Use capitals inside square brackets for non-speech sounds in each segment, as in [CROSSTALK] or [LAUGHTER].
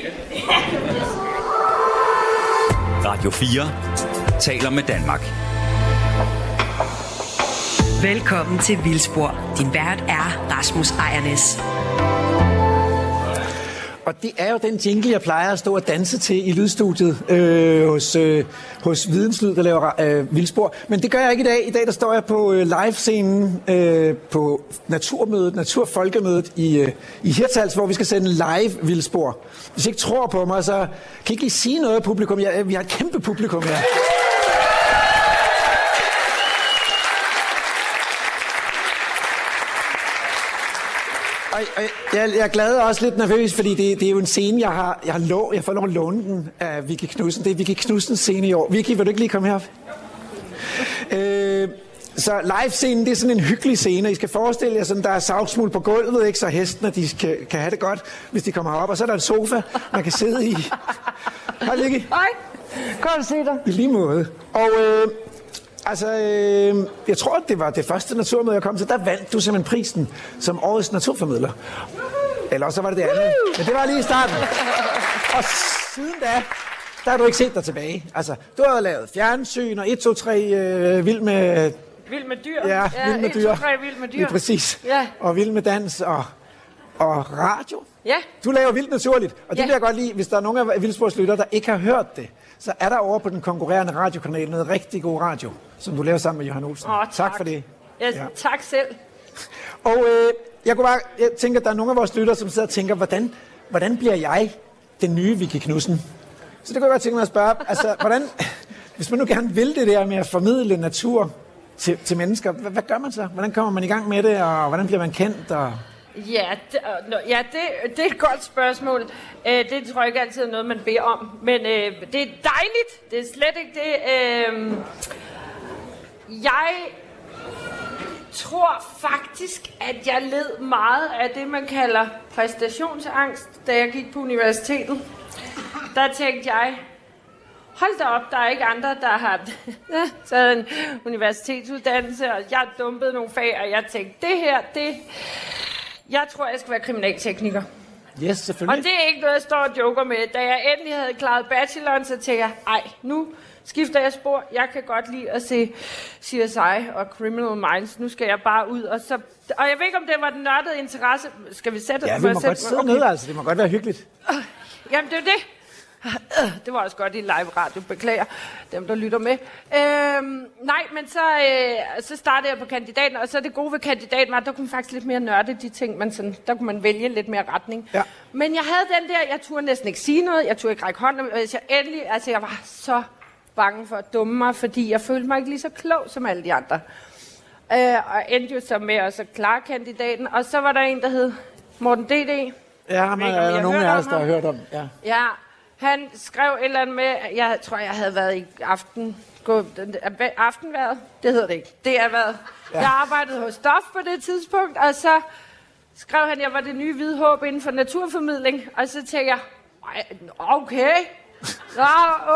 [LAUGHS] Radio 4 taler med Danmark. Velkommen til Vildspor. Din vært er Rasmus Ejernes. Og det er jo den jingle, jeg plejer at stå og danse til i lydstudiet øh, hos, øh, hos Videnslyd, der laver øh, vildspor. Men det gør jeg ikke i dag. I dag der står jeg på øh, live-scenen øh, på Naturmødet, Naturfolkemødet i, øh, i Hirtals, hvor vi skal sende live vildspor. Hvis I ikke tror på mig, så kan I ikke lige sige noget, publikum. Jeg, vi har et kæmpe publikum her. Og, og jeg, jeg er glad og også lidt nervøs, fordi det, det er jo en scene, jeg har, jeg har lov, jeg får lov at låne den af Vicky Knudsen. Det er Vicky Knudsens scene i år. Vicky, vil du ikke lige komme herop? Øh, så live-scenen, det er sådan en hyggelig scene. I skal forestille jer, sådan, der er savsmuld på gulvet, ikke? så hestene de kan, kan have det godt, hvis de kommer herop. Og så er der en sofa, man kan sidde i. Hej, Vicky. Hej. Godt at se dig. I lige måde. Og øh, altså, øh, jeg tror, at det var det første naturmøde, jeg kom til. Der vandt du simpelthen prisen som årets naturformidler. Eller også så var det det andet. Men det var lige i starten. Og siden da, der har du ikke set dig tilbage. Altså, du har lavet fjernsyn og 1, 2, 3 øh, vild med... Vild med dyr. Ja, vild med et, dyr. To, tre, vild med dyr. Lige præcis. Ja. Og vild med dans og, og radio. Ja. Du laver vildt naturligt, og det Ja. vil jeg godt lide, hvis der er nogen af Vildsportslytter, der ikke har hørt det, så er der over på den konkurrerende radiokanal noget rigtig god radio, som du laver sammen med Johan Olsen. Åh, tak. for det. Ja, Ja. Tak selv. Og øh, jeg, kunne bare, jeg tænker, at der er nogle af vores lyttere, som sidder og tænker, hvordan, hvordan bliver jeg den nye Vicky Knudsen? Så det kunne jeg godt tænke mig at spørge, altså, [LAUGHS] hvordan, hvis man nu gerne vil det der med at formidle natur til, til mennesker, hvad, hvad gør man så? Hvordan kommer man i gang med det, og hvordan bliver man kendt? Og... Ja, det, øh, ja det, det er et godt spørgsmål. Øh, det tror jeg ikke altid er noget, man beder om. Men øh, det er dejligt. Det er slet ikke det. Øh, jeg tror faktisk, at jeg led meget af det, man kalder præstationsangst, da jeg gik på universitetet. Der tænkte jeg, hold da op, der er ikke andre, der har [LAUGHS] taget en universitetsuddannelse, og jeg dumpede nogle fag, og jeg tænkte, det her, det... Jeg tror, jeg skal være kriminaltekniker. Yes, Og selvfølgelig. det er ikke noget, jeg står og joker med. Da jeg endelig havde klaret bacheloren, så tænkte jeg, ej, nu skifter jeg spor. Jeg kan godt lide at se CSI og Criminal Minds. Nu skal jeg bare ud. Og, så, og jeg ved ikke, om det var den nørdede interesse. Skal vi sætte Ja, vi må sætte godt mig? sidde Okay. ned, altså. Det må godt være hyggeligt. Jamen, det er det. [LAUGHS] Det var også godt i live radio, beklager dem, der lytter med. Øhm, nej, men så, øh, så startede jeg på kandidaten, og så det gode ved kandidaten var, at der kunne man faktisk lidt mere nørde de ting, man sådan, der kunne man vælge lidt mere retning. Ja. Men jeg havde den der, jeg turde næsten ikke sige noget, jeg turde ikke række hånden, hvis jeg endelig, altså jeg var så bange for at dumme mig, fordi jeg følte mig ikke lige så klog som alle de andre. Øh, og endte jo så med at så klare kandidaten, og så var der en, der hed Morten D.D., Ja, ved er der nogen af os, der har hørt om. Ja. Ja, han skrev et eller andet med, jeg tror, jeg havde været i aften, gå, aftenværet, det hedder det ikke, det er været. Ja. Jeg arbejdede hos Stof på det tidspunkt, og så skrev han, at jeg var det nye hvide håb inden for naturformidling, og så tænkte jeg, "Ej, okay, Nå,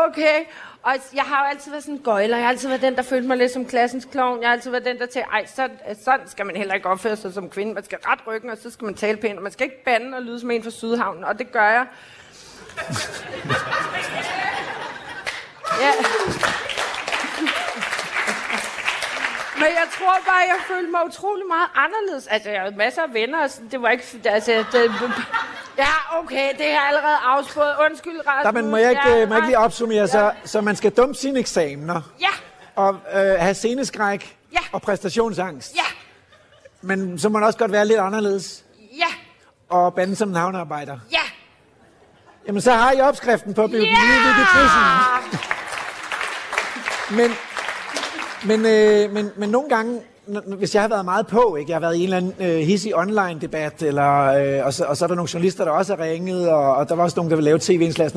okay. Og jeg har jo altid været sådan en gøjler. Jeg har altid været den, der følte mig lidt som klassens klovn. Jeg har altid været den, der tænkte, ej, så, sådan skal man heller ikke opføre sig som kvinde. Man skal ret ryggen, og så skal man tale pænt. Og man skal ikke bande og lyde som en fra Sydhavnen, og det gør jeg. Ja. Men jeg tror bare, jeg følte mig utrolig meget anderledes. Altså, jeg havde masser af venner, og sådan, det var ikke... Altså, det, ja, okay, det har jeg allerede afspurgt. Undskyld, Rasmus. Der, men må jeg ikke, ja, ja, må jeg ikke lige nej. opsummere, så, så man skal dumpe sine eksamener, Ja, og øh, have sceneskræk Ja. og præstationsangst. ja, Men så må man også godt være lidt anderledes ja, og bande som en havnearbejder. ja. Jamen, så har I opskriften på at Vicky Knudsen. Men, men, øh, men, men nogle gange, hvis jeg har været meget på, ikke? jeg har været i en eller anden øh, hissig online-debat, eller, øh, og, så, og så er der nogle journalister, der også har ringet, og, og der var også nogen, der vil lave tv-indslag,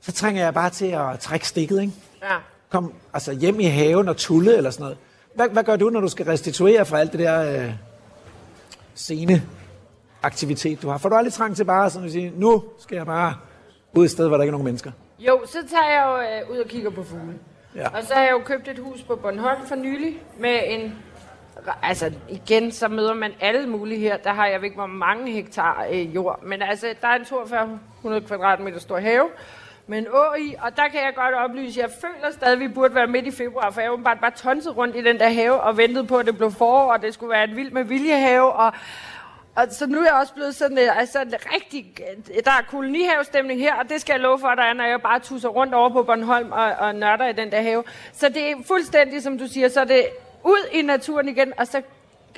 så trænger jeg bare til at trække stikket, ikke? Ja. Kom altså hjem i haven og tulle, eller sådan noget. Hvad, hvad gør du, når du skal restituere fra alt det der øh, scene aktivitet, du har? Får du aldrig trang til bare sådan at sige, nu skal jeg bare ud et sted, hvor der ikke er nogen mennesker? Jo, så tager jeg jo øh, ud og kigger på fugle. Ja. Og så har jeg jo købt et hus på Bornholm for nylig med en altså igen, så møder man alle mulige her. Der har jeg ikke hvor mange hektar øh, jord. Men altså, der er en 4200 kvadratmeter stor have med en å i, og der kan jeg godt oplyse, jeg føler stadig, at vi burde være midt i februar, for jeg var bare, bare tonset rundt i den der have og ventede på, at det blev forår, og det skulle være en vild med viljehave, og og så nu er jeg også blevet sådan, øh, altså, rigtig, øh, der er kolonihavestemning her, og det skal jeg love for, der er, når jeg bare tusser rundt over på Bornholm og, og nørder i den der have. Så det er fuldstændig, som du siger, så er det ud i naturen igen, og så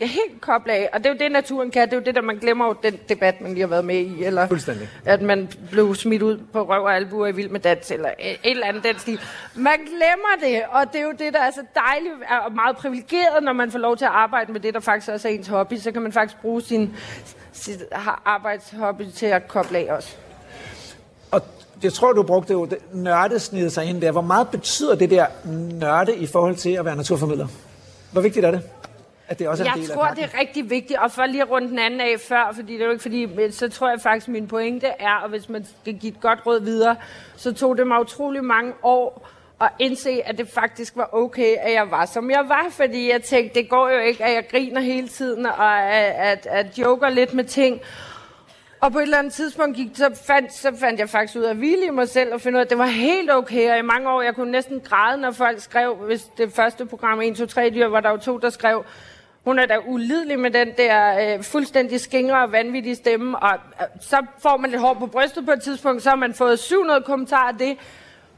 helt koble af. Og det er jo det, naturen kan. Det er jo det, der man glemmer jo den debat, man lige har været med i. Eller Fuldstændig. at man blev smidt ud på røv og albuer i vild med dans, eller et eller andet den stil. Man glemmer det, og det er jo det, der er så dejligt og meget privilegeret, når man får lov til at arbejde med det, der faktisk også er ens hobby. Så kan man faktisk bruge sin, sit arbejdshobby til at koble af også. Og jeg tror, du brugte jo det, nørdesnede sig ind der. Hvor meget betyder det der nørde i forhold til at være naturformidler? Hvor vigtigt er det? At det også er en Jeg del tror, af det er rigtig vigtigt, og for lige at runde den anden af før, fordi det er jo ikke fordi, så tror jeg faktisk, min pointe er, og hvis man skal give et godt råd videre, så tog det mig utrolig mange år at indse, at det faktisk var okay, at jeg var, som jeg var, fordi jeg tænkte, det går jo ikke, at jeg griner hele tiden, og at, at, at joker lidt med ting, og på et eller andet tidspunkt gik, så, fandt, så fandt jeg faktisk ud af at hvile i mig selv og finde ud af, at det var helt okay. Og i mange år, jeg kunne næsten græde, når folk skrev, hvis det første program 1, 2, 3 dyr, var der jo to, der skrev, hun er da ulidelig med den der øh, fuldstændig skingre og vanvittige stemme, og øh, så får man lidt hår på brystet på et tidspunkt, så har man fået 700 kommentarer af det.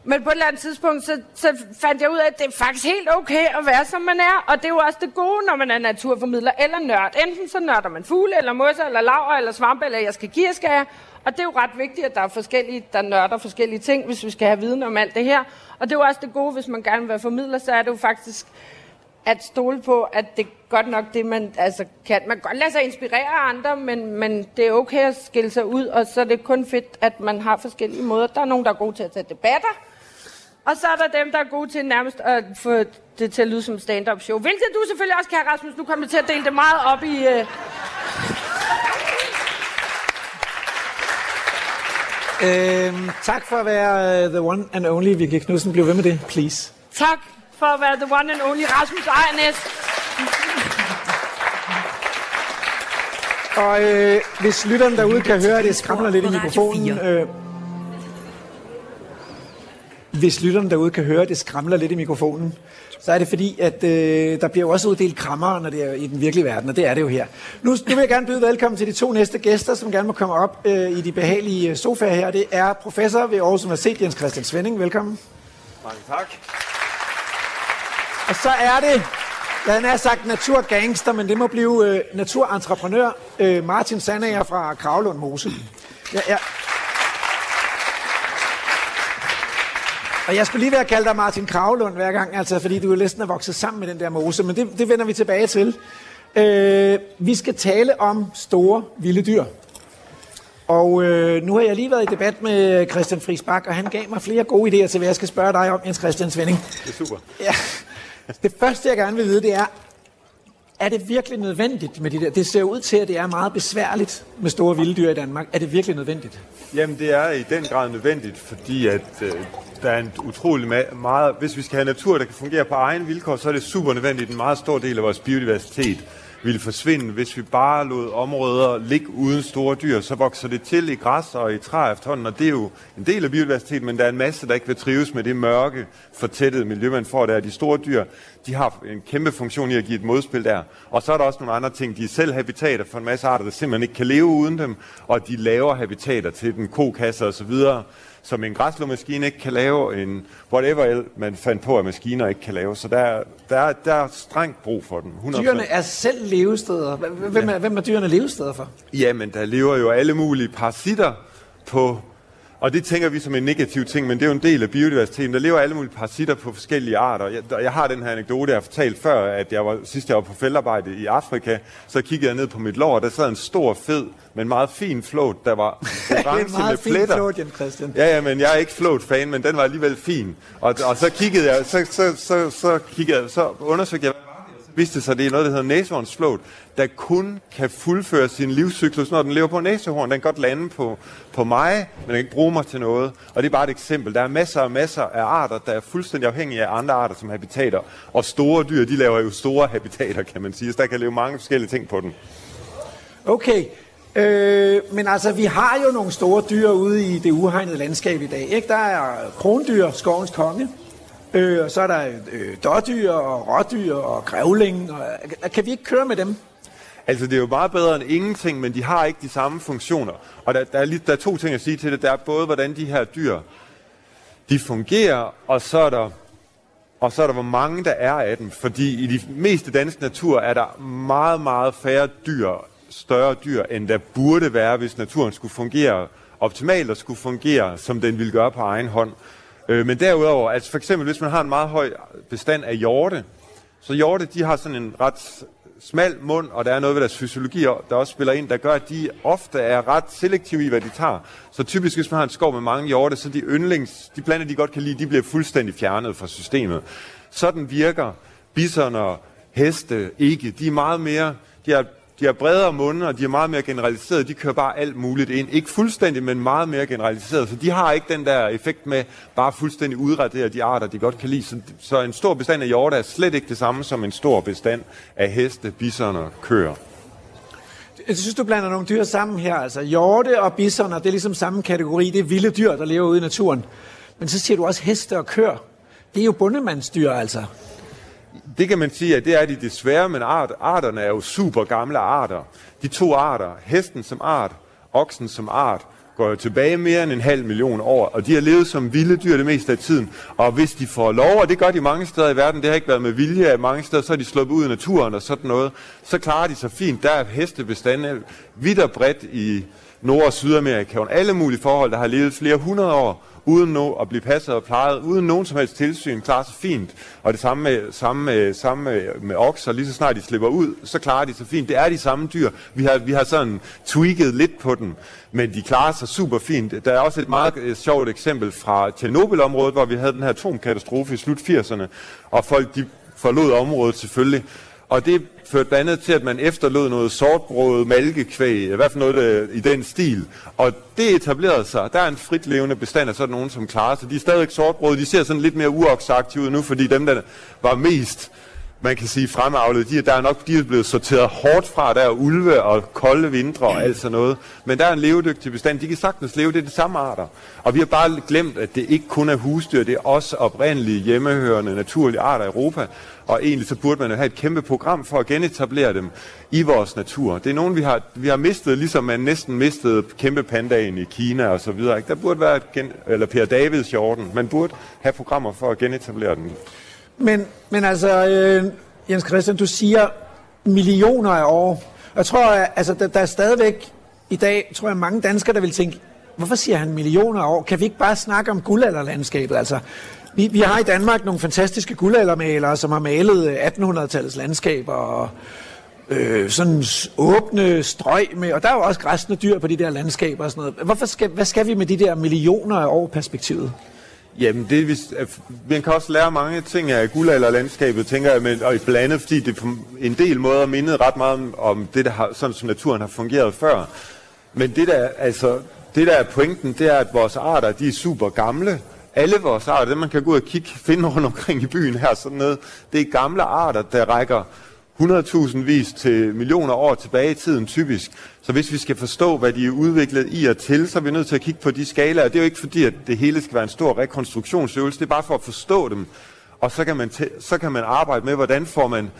Men på et eller andet tidspunkt, så, så fandt jeg ud af, at det er faktisk helt okay at være, som man er. Og det er jo også det gode, når man er naturformidler eller nørd. Enten så nørder man fugle, eller mosser, eller laver, eller svampe, eller jeg skal give, skal jeg. Og det er jo ret vigtigt, at der er forskellige, der nørder forskellige ting, hvis vi skal have viden om alt det her. Og det er jo også det gode, hvis man gerne vil være formidler, så er det jo faktisk at stole på, at det er godt nok det, man altså, kan. Man kan godt lade sig inspirere af andre, men, men det er okay at skille sig ud, og så er det kun fedt, at man har forskellige måder. Der er nogen, der er gode til at tage debatter, og så er der dem, der er gode til nærmest at få det til at lyde som stand-up show. Hvilket du selvfølgelig også kan, Rasmus. Nu kommer til at dele det meget op i... Øh... Øhm, tak for at være uh, the one and only, Vicky Knudsen. Bliv ved med det, please. Tak for at være the one and only Rasmus Ejernes. Og øh, hvis lytteren derude kan høre, at det skramler lidt i mikrofonen... Øh, hvis lytteren derude kan høre, at det skramler lidt i mikrofonen, så er det fordi, at øh, der bliver jo også uddelt krammer, når det er i den virkelige verden, og det er det jo her. Nu, nu vil jeg gerne byde velkommen til de to næste gæster, som gerne må komme op øh, i de behagelige sofaer her. Det er professor ved Aarhus Universitet, Jens Christian Svending. Velkommen. Mange tak. Og så er det, jeg havde nær sagt naturgangster, men det må blive øh, naturentreprenør øh, Martin Sandager fra Kravlund Mose. Ja, ja. Og jeg skulle lige være kalde dig Martin Kravlund hver gang, altså, fordi du jo næsten er vokset sammen med den der mose, men det, det vender vi tilbage til. Øh, vi skal tale om store vilde dyr. Og øh, nu har jeg lige været i debat med Christian Friis Bak, og han gav mig flere gode idéer til, hvad jeg skal spørge dig om, Jens Christian Svending. Det er super. Ja. Det første, jeg gerne vil vide, det er, er det virkelig nødvendigt med de der? Det ser ud til, at det er meget besværligt med store vilde dyr i Danmark. Er det virkelig nødvendigt? Jamen, det er i den grad nødvendigt, fordi at øh, der er en utrolig ma- meget... Hvis vi skal have natur, der kan fungere på egen vilkår, så er det super nødvendigt. En meget stor del af vores biodiversitet ville forsvinde, hvis vi bare lod områder ligge uden store dyr. Så vokser det til i græs og i træ efterhånden, og det er jo en del af biodiversiteten, men der er en masse, der ikke vil trives med det mørke, fortættede miljø, man får der. De store dyr, de har en kæmpe funktion i at give et modspil der. Og så er der også nogle andre ting. De er selv habitater for en masse arter, der simpelthen ikke kan leve uden dem, og de laver habitater til den kokasser og så videre som en græslåmaskine ikke kan lave, en whatever man fandt på, at maskiner ikke kan lave. Så der, der, der er strengt brug for dem. 100%. Dyrene er selv levesteder. Hvem er, hvem er dyrene levesteder for? Jamen, der lever jo alle mulige parasitter på... Og det tænker vi som en negativ ting, men det er jo en del af biodiversiteten. Der lever alle mulige parasitter på forskellige arter. Jeg, jeg har den her anekdote, jeg har fortalt før, at jeg var, sidst jeg var på feltarbejde i Afrika, så kiggede jeg ned på mit lår, og der sad en stor, fed, men meget fin flåt, der var [LAUGHS] orange med pletter. flåt, Jens Christian. Ja, ja, men jeg er ikke float-fan, men den var alligevel fin. Og, og så kiggede jeg, så, så, så, så, kiggede jeg, så undersøgte jeg, viste det? Så sig, at det er noget, der hedder næsehornsflåt, der kun kan fuldføre sin livscyklus, når den lever på næsehorn. Den kan godt lande på, på mig, men den kan ikke bruge mig til noget. Og det er bare et eksempel. Der er masser og masser af arter, der er fuldstændig afhængige af andre arter som habitater. Og store dyr, de laver jo store habitater, kan man sige. Så der kan leve mange forskellige ting på den. Okay, øh, men altså, vi har jo nogle store dyr ude i det uhegnede landskab i dag. Ikke? Der er krondyr, skovens konge. Øh, og så er der øh, dårdyr og rådyr og grævling. Og, øh, kan vi ikke køre med dem? Altså, det er jo meget bedre end ingenting, men de har ikke de samme funktioner. Og der, der, er, lige, der er to ting at sige til det. Der er både, hvordan de her dyr, de fungerer, og så er der, og så er der, hvor mange der er af dem. Fordi i de meste danske natur er der meget, meget færre dyr, større dyr, end der burde være, hvis naturen skulle fungere optimalt og skulle fungere, som den ville gøre på egen hånd. Øh, men derudover, altså for eksempel, hvis man har en meget høj bestand af hjorte, så hjorte, de har sådan en ret smal mund, og der er noget ved deres fysiologi, der også spiller ind, der gør, at de ofte er ret selektive i, hvad de tager. Så typisk, hvis man har en skov med mange hjorte, så de yndlings, de planter, de godt kan lide, de bliver fuldstændig fjernet fra systemet. Sådan virker bisoner, heste ikke. De er meget mere, de har de har bredere munde, og de er meget mere generaliseret. De kører bare alt muligt ind. Ikke fuldstændig, men meget mere generaliseret. Så de har ikke den der effekt med bare fuldstændig udradere de arter, de godt kan lide. Så, så en stor bestand af hjorte er slet ikke det samme som en stor bestand af heste, bisoner, køer. Jeg synes, du blander nogle dyr sammen her. Altså hjorte og bisoner, det er ligesom samme kategori. Det er vilde dyr, der lever ude i naturen. Men så siger du også heste og køer. Det er jo bundemandsdyr, altså. Det kan man sige, at det er de desværre, men art, arterne er jo super gamle arter. De to arter, hesten som art, oksen som art, går jo tilbage mere end en halv million år, og de har levet som vilde dyr det meste af tiden. Og hvis de får lov, og det gør de mange steder i verden, det har ikke været med vilje at mange steder, så er de sluppet ud i naturen og sådan noget, så klarer de sig fint. Der er hestebestande vidt og bredt i Nord- og Sydamerika, og alle mulige forhold, der har levet flere hundrede år, uden no, at blive passet og plejet, uden nogen som helst tilsyn, klarer sig fint. Og det samme med, samme med, samme med, med okser, lige så snart de slipper ud, så klarer de sig fint. Det er de samme dyr. Vi har, vi har sådan tweaked lidt på dem, men de klarer sig super fint. Der er også et meget øh, sjovt eksempel fra Tjernobyl-området, hvor vi havde den her atomkatastrofe i slut 80'erne, og folk de forlod området selvfølgelig. Og det førte blandt andet til, at man efterlod noget sortbrød, malkekvæg, i hvert fald noget der, i den stil. Og det etablerede sig. Der er en frit levende bestand af sådan nogen, som klarer sig. De er stadigvæk sortbrød. De ser sådan lidt mere uoksaktive ud nu, fordi dem, der var mest man kan sige fremavlet, de, der er nok de er blevet sorteret hårdt fra, der er ulve og kolde vintre og alt sådan noget. Men der er en levedygtig bestand, de kan sagtens leve, det er de samme arter. Og vi har bare glemt, at det ikke kun er husdyr, det er også oprindelige hjemmehørende naturlige arter i Europa. Og egentlig så burde man jo have et kæmpe program for at genetablere dem i vores natur. Det er nogen, vi har, vi har mistet, ligesom man næsten mistede kæmpe pandaen i Kina og så videre. Der burde være et gen, eller Per Davids jorden, Man burde have programmer for at genetablere dem. Men, men altså, øh, Jens Christian, du siger millioner af år. Jeg tror, altså, der, der er stadigvæk i dag, tror jeg, mange danskere, der vil tænke, hvorfor siger han millioner af år? Kan vi ikke bare snakke om guldalderlandskabet? Altså, vi, vi har i Danmark nogle fantastiske guldaldermalere, som har malet 1800-tallets landskaber og øh, sådan åbne strøg med, og der er jo også græsne dyr på de der landskaber og sådan noget. Hvorfor skal, hvad skal vi med de der millioner af år perspektivet? Jamen, det, vi, man kan også lære mange ting af guldalderlandskabet, tænker jeg, men, og blandt andet, fordi det på en del måder mindede ret meget om, om det, der har, sådan som naturen har fungeret før. Men det der, altså, det der er pointen, det er, at vores arter, de er super gamle. Alle vores arter, det man kan gå ud og kigge, [LAUGHS] finde rundt omkring i byen her, sådan noget, det er gamle arter, der rækker 100.000 vis til millioner år tilbage i tiden typisk. Så hvis vi skal forstå, hvad de er udviklet i og til, så er vi nødt til at kigge på de skalaer. Det er jo ikke fordi, at det hele skal være en stor rekonstruktionsøvelse. Det er bare for at forstå dem. Og så kan man, så kan man arbejde med, hvordan får man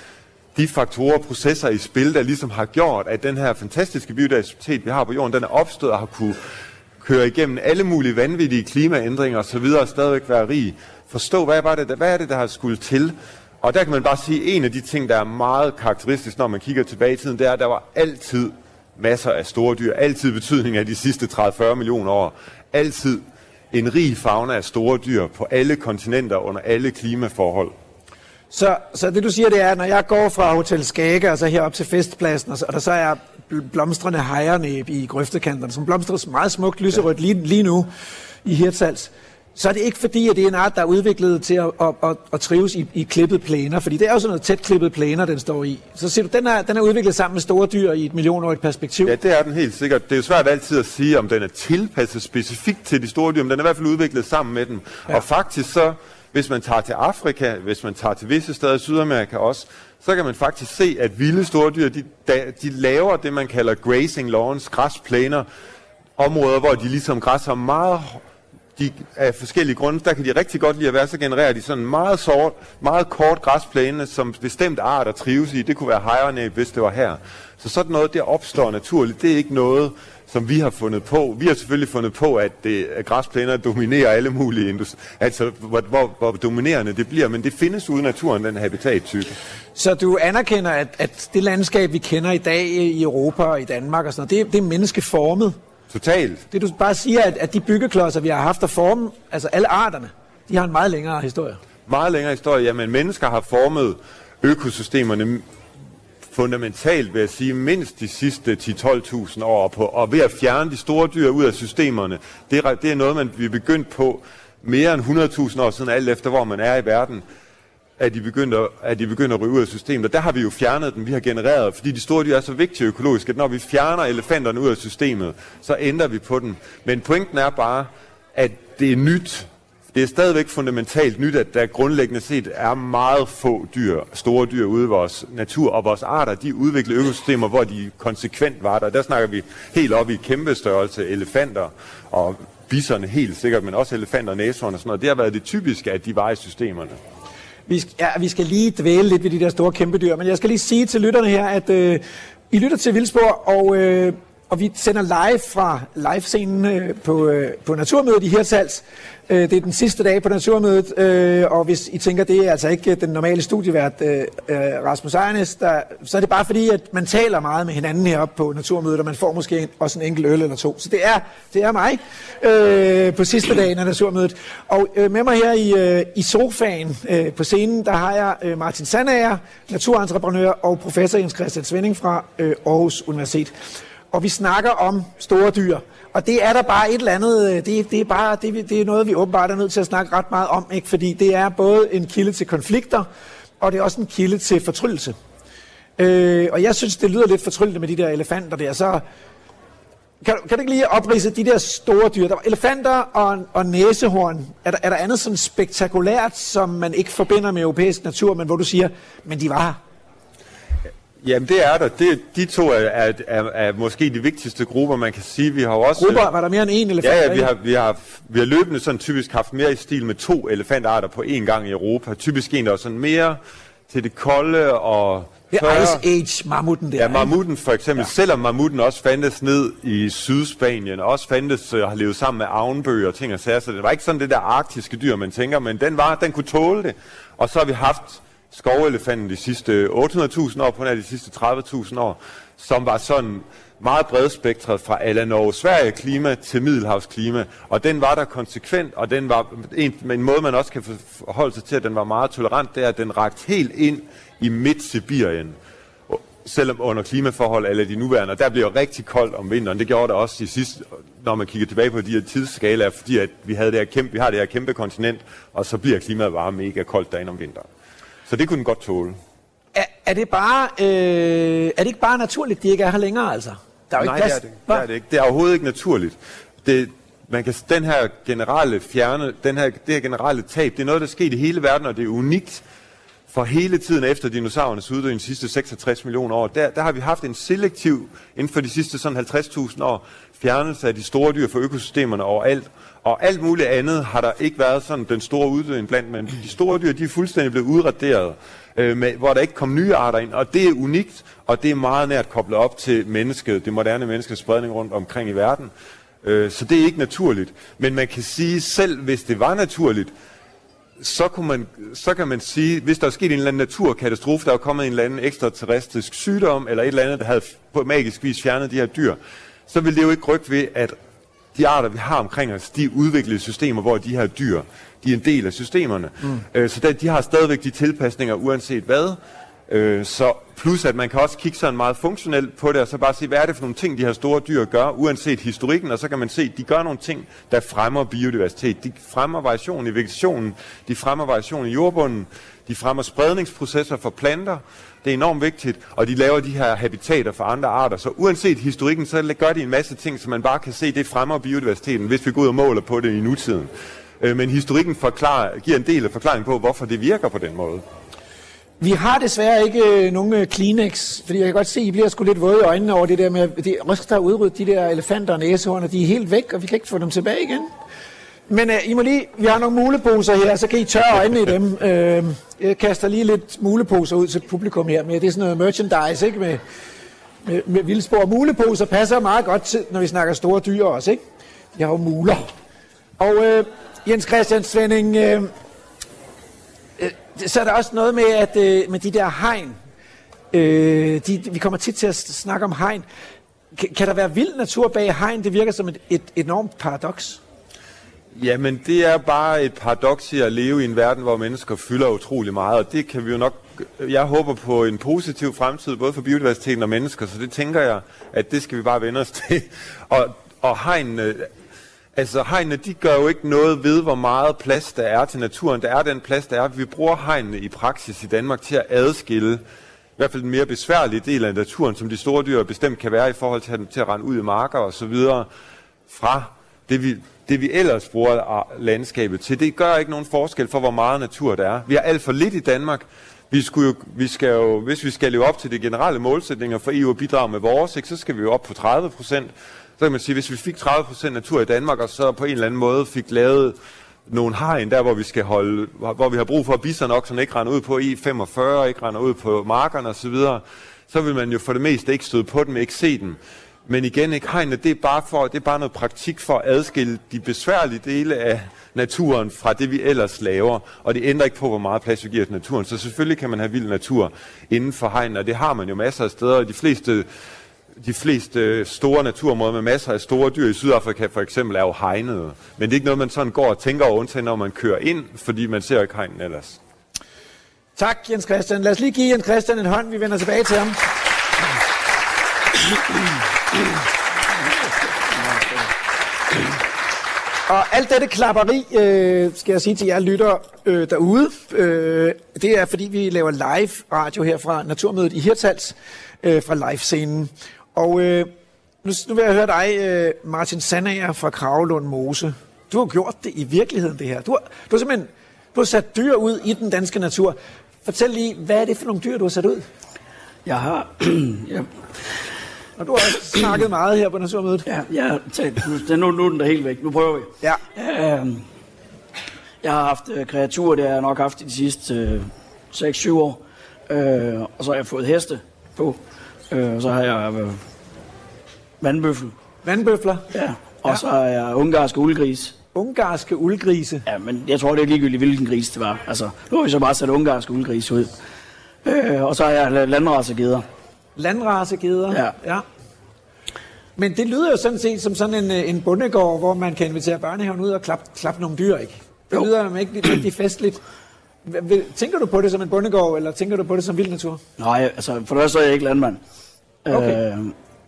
de faktorer og processer i spil, der ligesom har gjort, at den her fantastiske biodiversitet, vi har på jorden, den er opstået og har kunne køre igennem alle mulige vanvittige klimaændringer osv. og stadigvæk være rig. Forstå, hvad, var det, hvad er det, der har skulle til? Og der kan man bare sige, at en af de ting, der er meget karakteristisk, når man kigger tilbage i tiden, det er, at der var altid masser af store dyr. Altid betydning af de sidste 30-40 millioner år. Altid en rig fauna af store dyr på alle kontinenter under alle klimaforhold. Så, så det du siger, det er, at når jeg går fra Hotel Skage og så altså herop til festpladsen, og, så, og der så er blomstrende hejerne i grøftekanterne, som blomstrer meget smukt lyserødt lige, lige nu i Hirtshals, så er det ikke fordi, at det er en art, der er udviklet til at, at, at, at trives i, i klippet plæner, fordi det er jo sådan noget tæt klippet plæner, den står i. Så siger du, den er, den er udviklet sammen med store dyr i et millionårigt perspektiv. Ja, det er den helt sikkert. Det er jo svært altid at sige, om den er tilpasset specifikt til de store dyr, men den er i hvert fald udviklet sammen med dem. Ja. Og faktisk så, hvis man tager til Afrika, hvis man tager til visse steder i Sydamerika også, så kan man faktisk se, at vilde store dyr, de, de laver det, man kalder grazing lawns, græsplæner, områder, hvor de ligesom græsser meget de, af forskellige grunde, der kan de rigtig godt lide at være, så genererer de sådan meget, sort, meget kort græsplæne, som bestemt arter trives i. Det kunne være hejerne, hvis det var her. Så sådan noget, der opstår naturligt. Det er ikke noget, som vi har fundet på. Vi har selvfølgelig fundet på, at, det, at græsplæner dominerer alle mulige industri, Altså, hvor, hvor, hvor dominerende det bliver, men det findes ude i naturen, den habitattype. Så du anerkender, at, at det landskab, vi kender i dag i Europa og i Danmark og sådan noget, det, det er menneskeformet? Totalt. Det du bare siger, at, at de byggeklodser, vi har haft at forme, altså alle arterne, de har en meget længere historie. Meget længere historie. Jamen, mennesker har formet økosystemerne fundamentalt, vil jeg sige, mindst de sidste 10-12.000 år på, og ved at fjerne de store dyr ud af systemerne. Det er, det er noget, man vi er begyndt på mere end 100.000 år siden, alt efter hvor man er i verden at de begynder, at de begynder at ryge ud af systemet. Og der har vi jo fjernet dem, vi har genereret, fordi de store dyr er så vigtige økologisk, at når vi fjerner elefanterne ud af systemet, så ændrer vi på den. Men pointen er bare, at det er nyt. Det er stadigvæk fundamentalt nyt, at der grundlæggende set er meget få dyr, store dyr ude i vores natur, og vores arter, de udvikler økosystemer, hvor de konsekvent var der. Der snakker vi helt op i kæmpe størrelse elefanter og bisserne helt sikkert, men også elefanter og næsehorn og sådan noget. Det har været det typiske, at de var i systemerne. Vi, ja, vi skal lige dvæle lidt ved de der store kæmpe dyr, men jeg skal lige sige til lytterne her, at øh, I lytter til Vildspor, og, øh, og vi sender live fra live-scenen øh, på, øh, på Naturmødet i Hirtshals. Øh, det er den sidste dag på Naturmødet, øh, og hvis I tænker, det er altså ikke den normale studievært øh, øh Rasmus Ejernes, der, så er det bare fordi, at man taler meget med hinanden heroppe på Naturmødet, og man får måske også en enkelt øl eller to. Så det er, det er mig øh, på sidste dagen af Naturmødet. Og øh, med mig her i, øh, i sofaen øh, på scenen, der har jeg øh, Martin Sandager, naturentreprenør og professor Jens Christian Svending fra øh, Aarhus Universitet. Og vi snakker om store dyr. Og det er der bare et eller andet, øh, det, det, er, bare, det, det er noget, vi åbenbart er nødt til at snakke ret meget om, ikke? fordi det er både en kilde til konflikter, og det er også en kilde til fortryllelse. Øh, og jeg synes, det lyder lidt fortryllende med de der elefanter der, så kan, kan du ikke lige oprise de der store dyr? Der var elefanter og, og næsehorn. Er der, er der andet sådan spektakulært, som man ikke forbinder med europæisk natur, men hvor du siger, men de var her? Jamen det er der. Det, de to er, er, er, er måske de vigtigste grupper, man kan sige. Vi har også... Grupper? Var der mere end en elefant? Ja, ja vi, har, vi, har, vi har løbende sådan typisk haft mere i stil med to elefantarter på én gang i Europa. Typisk en, der er sådan mere til det kolde og... Det er Ice Age mammuten der. Ja, mammuten for eksempel. Ja. Selvom mammuten også fandtes ned i Sydspanien, og også fandtes og uh, har levet sammen med avnbøger og ting og sager, så det var ikke sådan det der arktiske dyr, man tænker, men den, var, den kunne tåle det. Og så har vi haft skovelefanten de sidste 800.000 år, på nær de sidste 30.000 år, som var sådan meget bredspektret fra ala Norge Sverige klima til Middelhavsklima, og den var der konsekvent, og den var en, en måde, man også kan forholde sig til, at den var meget tolerant, det er, at den rakte helt ind i Midt-Sibirien, selvom under klimaforhold eller de nuværende, og der bliver rigtig koldt om vinteren. Det gjorde det også i sidste, når man kigger tilbage på de her tidsskalaer, fordi at vi, havde det her kæmpe, vi har det her kæmpe kontinent, og så bliver klimaet bare mega koldt derinde om vinteren. Så det kunne den godt tåle. Er, er, det bare, øh, er det ikke bare naturligt, de ikke er her længere, altså? Der er jo Nej, ikke plads. det er det, det er det ikke. Det er overhovedet ikke naturligt. Det, man kan, den her generelle fjerne, den her, det her generelle tab, det er noget, der er sket i hele verden, og det er unikt for hele tiden efter dinosaurernes uddøen de sidste 66 millioner år. Der, der har vi haft en selektiv, inden for de sidste sådan 50.000 år, fjernelse af de store dyr fra økosystemerne overalt. Og alt muligt andet har der ikke været sådan den store uddøen blandt, men de store dyr, de er fuldstændig blevet udraderet, øh, med, hvor der ikke kom nye arter ind. Og det er unikt, og det er meget nært koblet op til mennesket, det moderne menneskes spredning rundt omkring i verden. Øh, så det er ikke naturligt. Men man kan sige, selv hvis det var naturligt, så, kunne man, så kan man sige, hvis der er sket en eller anden naturkatastrofe, der er kommet en eller anden ekstraterrestrisk sygdom, eller et eller andet, der havde på magisk vis fjernet de her dyr, så ville det jo ikke rykke ved, at de arter, vi har omkring os, de er udviklede systemer, hvor de her dyr, de er en del af systemerne. Mm. Øh, så der, de har stadigvæk de tilpasninger, uanset hvad. Øh, så plus at man kan også kigge sådan meget funktionelt på det, og så bare se, hvad er det for nogle ting, de her store dyr gør, uanset historikken, og så kan man se, at de gør nogle ting, der fremmer biodiversitet. De fremmer variation i vegetationen, de fremmer variation i jordbunden, de fremmer spredningsprocesser for planter, det er enormt vigtigt, og de laver de her habitater for andre arter. Så uanset historikken, så gør de en masse ting, som man bare kan se, det fremmer biodiversiteten, hvis vi går ud og måler på det i nutiden. Øh, men historikken forklarer, giver en del af forklaringen på, hvorfor det virker på den måde. Vi har desværre ikke øh, nogen øh, Kleenex, fordi jeg kan godt se, at I bliver sgu lidt våde i øjnene over det der med, at de også udryddet de der elefanter og næsehorn, og de er helt væk, og vi kan ikke få dem tilbage igen. Men uh, I må lige, vi har nogle muleposer her, så kan I tørre øjnene i dem. Uh, jeg kaster lige lidt muleposer ud til publikum her med. Det er sådan noget merchandise, ikke? Med, med, med vildspor. Muleposer passer meget godt til, når vi snakker store dyr også, ikke? Jeg har jo muler. Og uh, Jens Christian Svending, uh, øh, så er der også noget med, at uh, med de der hegn. Uh, de, vi kommer tit til at snakke om hegn. Kan, kan der være vild natur bag hegn? Det virker som et, et enormt paradoks. Jamen, det er bare et paradoks i at leve i en verden, hvor mennesker fylder utrolig meget, og det kan vi jo nok... Jeg håber på en positiv fremtid, både for biodiversiteten og mennesker, så det tænker jeg, at det skal vi bare vende os [LAUGHS] til. Og, og hegnene, altså hegnene, de gør jo ikke noget ved, hvor meget plads der er til naturen. Der er den plads, der er. Vi bruger hegnene i praksis i Danmark til at adskille i hvert fald den mere besværlige del af naturen, som de store dyr bestemt kan være i forhold til, til at rende ud i marker og så videre, fra det vi, det vi ellers bruger landskabet til. Det gør ikke nogen forskel for, hvor meget natur der er. Vi har alt for lidt i Danmark. Vi, skulle jo, vi skal jo, hvis vi skal leve op til de generelle målsætninger for EU at bidrage med vores, ikke, så skal vi jo op på 30 procent. Så kan man sige, hvis vi fik 30 procent natur i Danmark, og så på en eller anden måde fik lavet nogle hegn der, hvor vi skal holde, hvor vi har brug for at nok, så ikke render ud på E45, ikke render ud på markerne osv., så vil man jo for det meste ikke støde på dem, ikke se dem. Men igen, ikke hegne, det er, bare for, det er bare noget praktik for at adskille de besværlige dele af naturen fra det, vi ellers laver. Og det ændrer ikke på, hvor meget plads vi giver til naturen. Så selvfølgelig kan man have vild natur inden for hegn, og det har man jo masser af steder. De fleste, de fleste store naturområder med masser af store dyr i Sydafrika for eksempel er jo hegnede. Men det er ikke noget, man sådan går og tænker over, undtagen når man kører ind, fordi man ser ikke hegnen ellers. Tak, Jens Christian. Lad os lige give Jens Christian en hånd. Vi vender tilbage til ham. Og alt dette klapperi, øh, skal jeg sige til jer lytter øh, derude, øh, det er fordi vi laver live radio her fra Naturmødet i Hirtals, øh, fra live-scenen. Og øh, nu, nu vil jeg høre dig, øh, Martin Sandager fra Kravlund Mose. Du har gjort det i virkeligheden, det her. Du har, du har simpelthen du har sat dyr ud i den danske natur. Fortæl lige, hvad er det for nogle dyr, du har sat ud? Jeg har... [CLEARS THROAT] jeg, og du har også snakket meget her på Naturmødet. Ja, har talt. Nu, nu, nu er den der helt væk. Nu prøver vi. Ja. Øh, jeg har haft øh, kreaturer, det har jeg nok haft i de sidste øh, 6-7 år. Øh, og så har jeg fået heste på. Øh, så har jeg øh, vandbøffel. Vandbøfler? Ja. Og ja. så har jeg ungarske uldgris. Ungarske uldgrise? Ja, men jeg tror, det er ligegyldigt, hvilken gris det var. Altså, nu har vi så bare sat ungarske uldgris ud. Øh, og så har jeg landrasegeder. Landrasegeder? Ja. ja. Men det lyder jo sådan set som sådan en, en bondegård, hvor man kan invitere børnehaven ud og klappe klap nogle dyr, ikke? Det jo. lyder jo ikke rigtig festligt. Tænker du på det som en bondegård, eller tænker du på det som vild natur? Nej, altså for det første er jeg ikke landmand. Okay. Øh,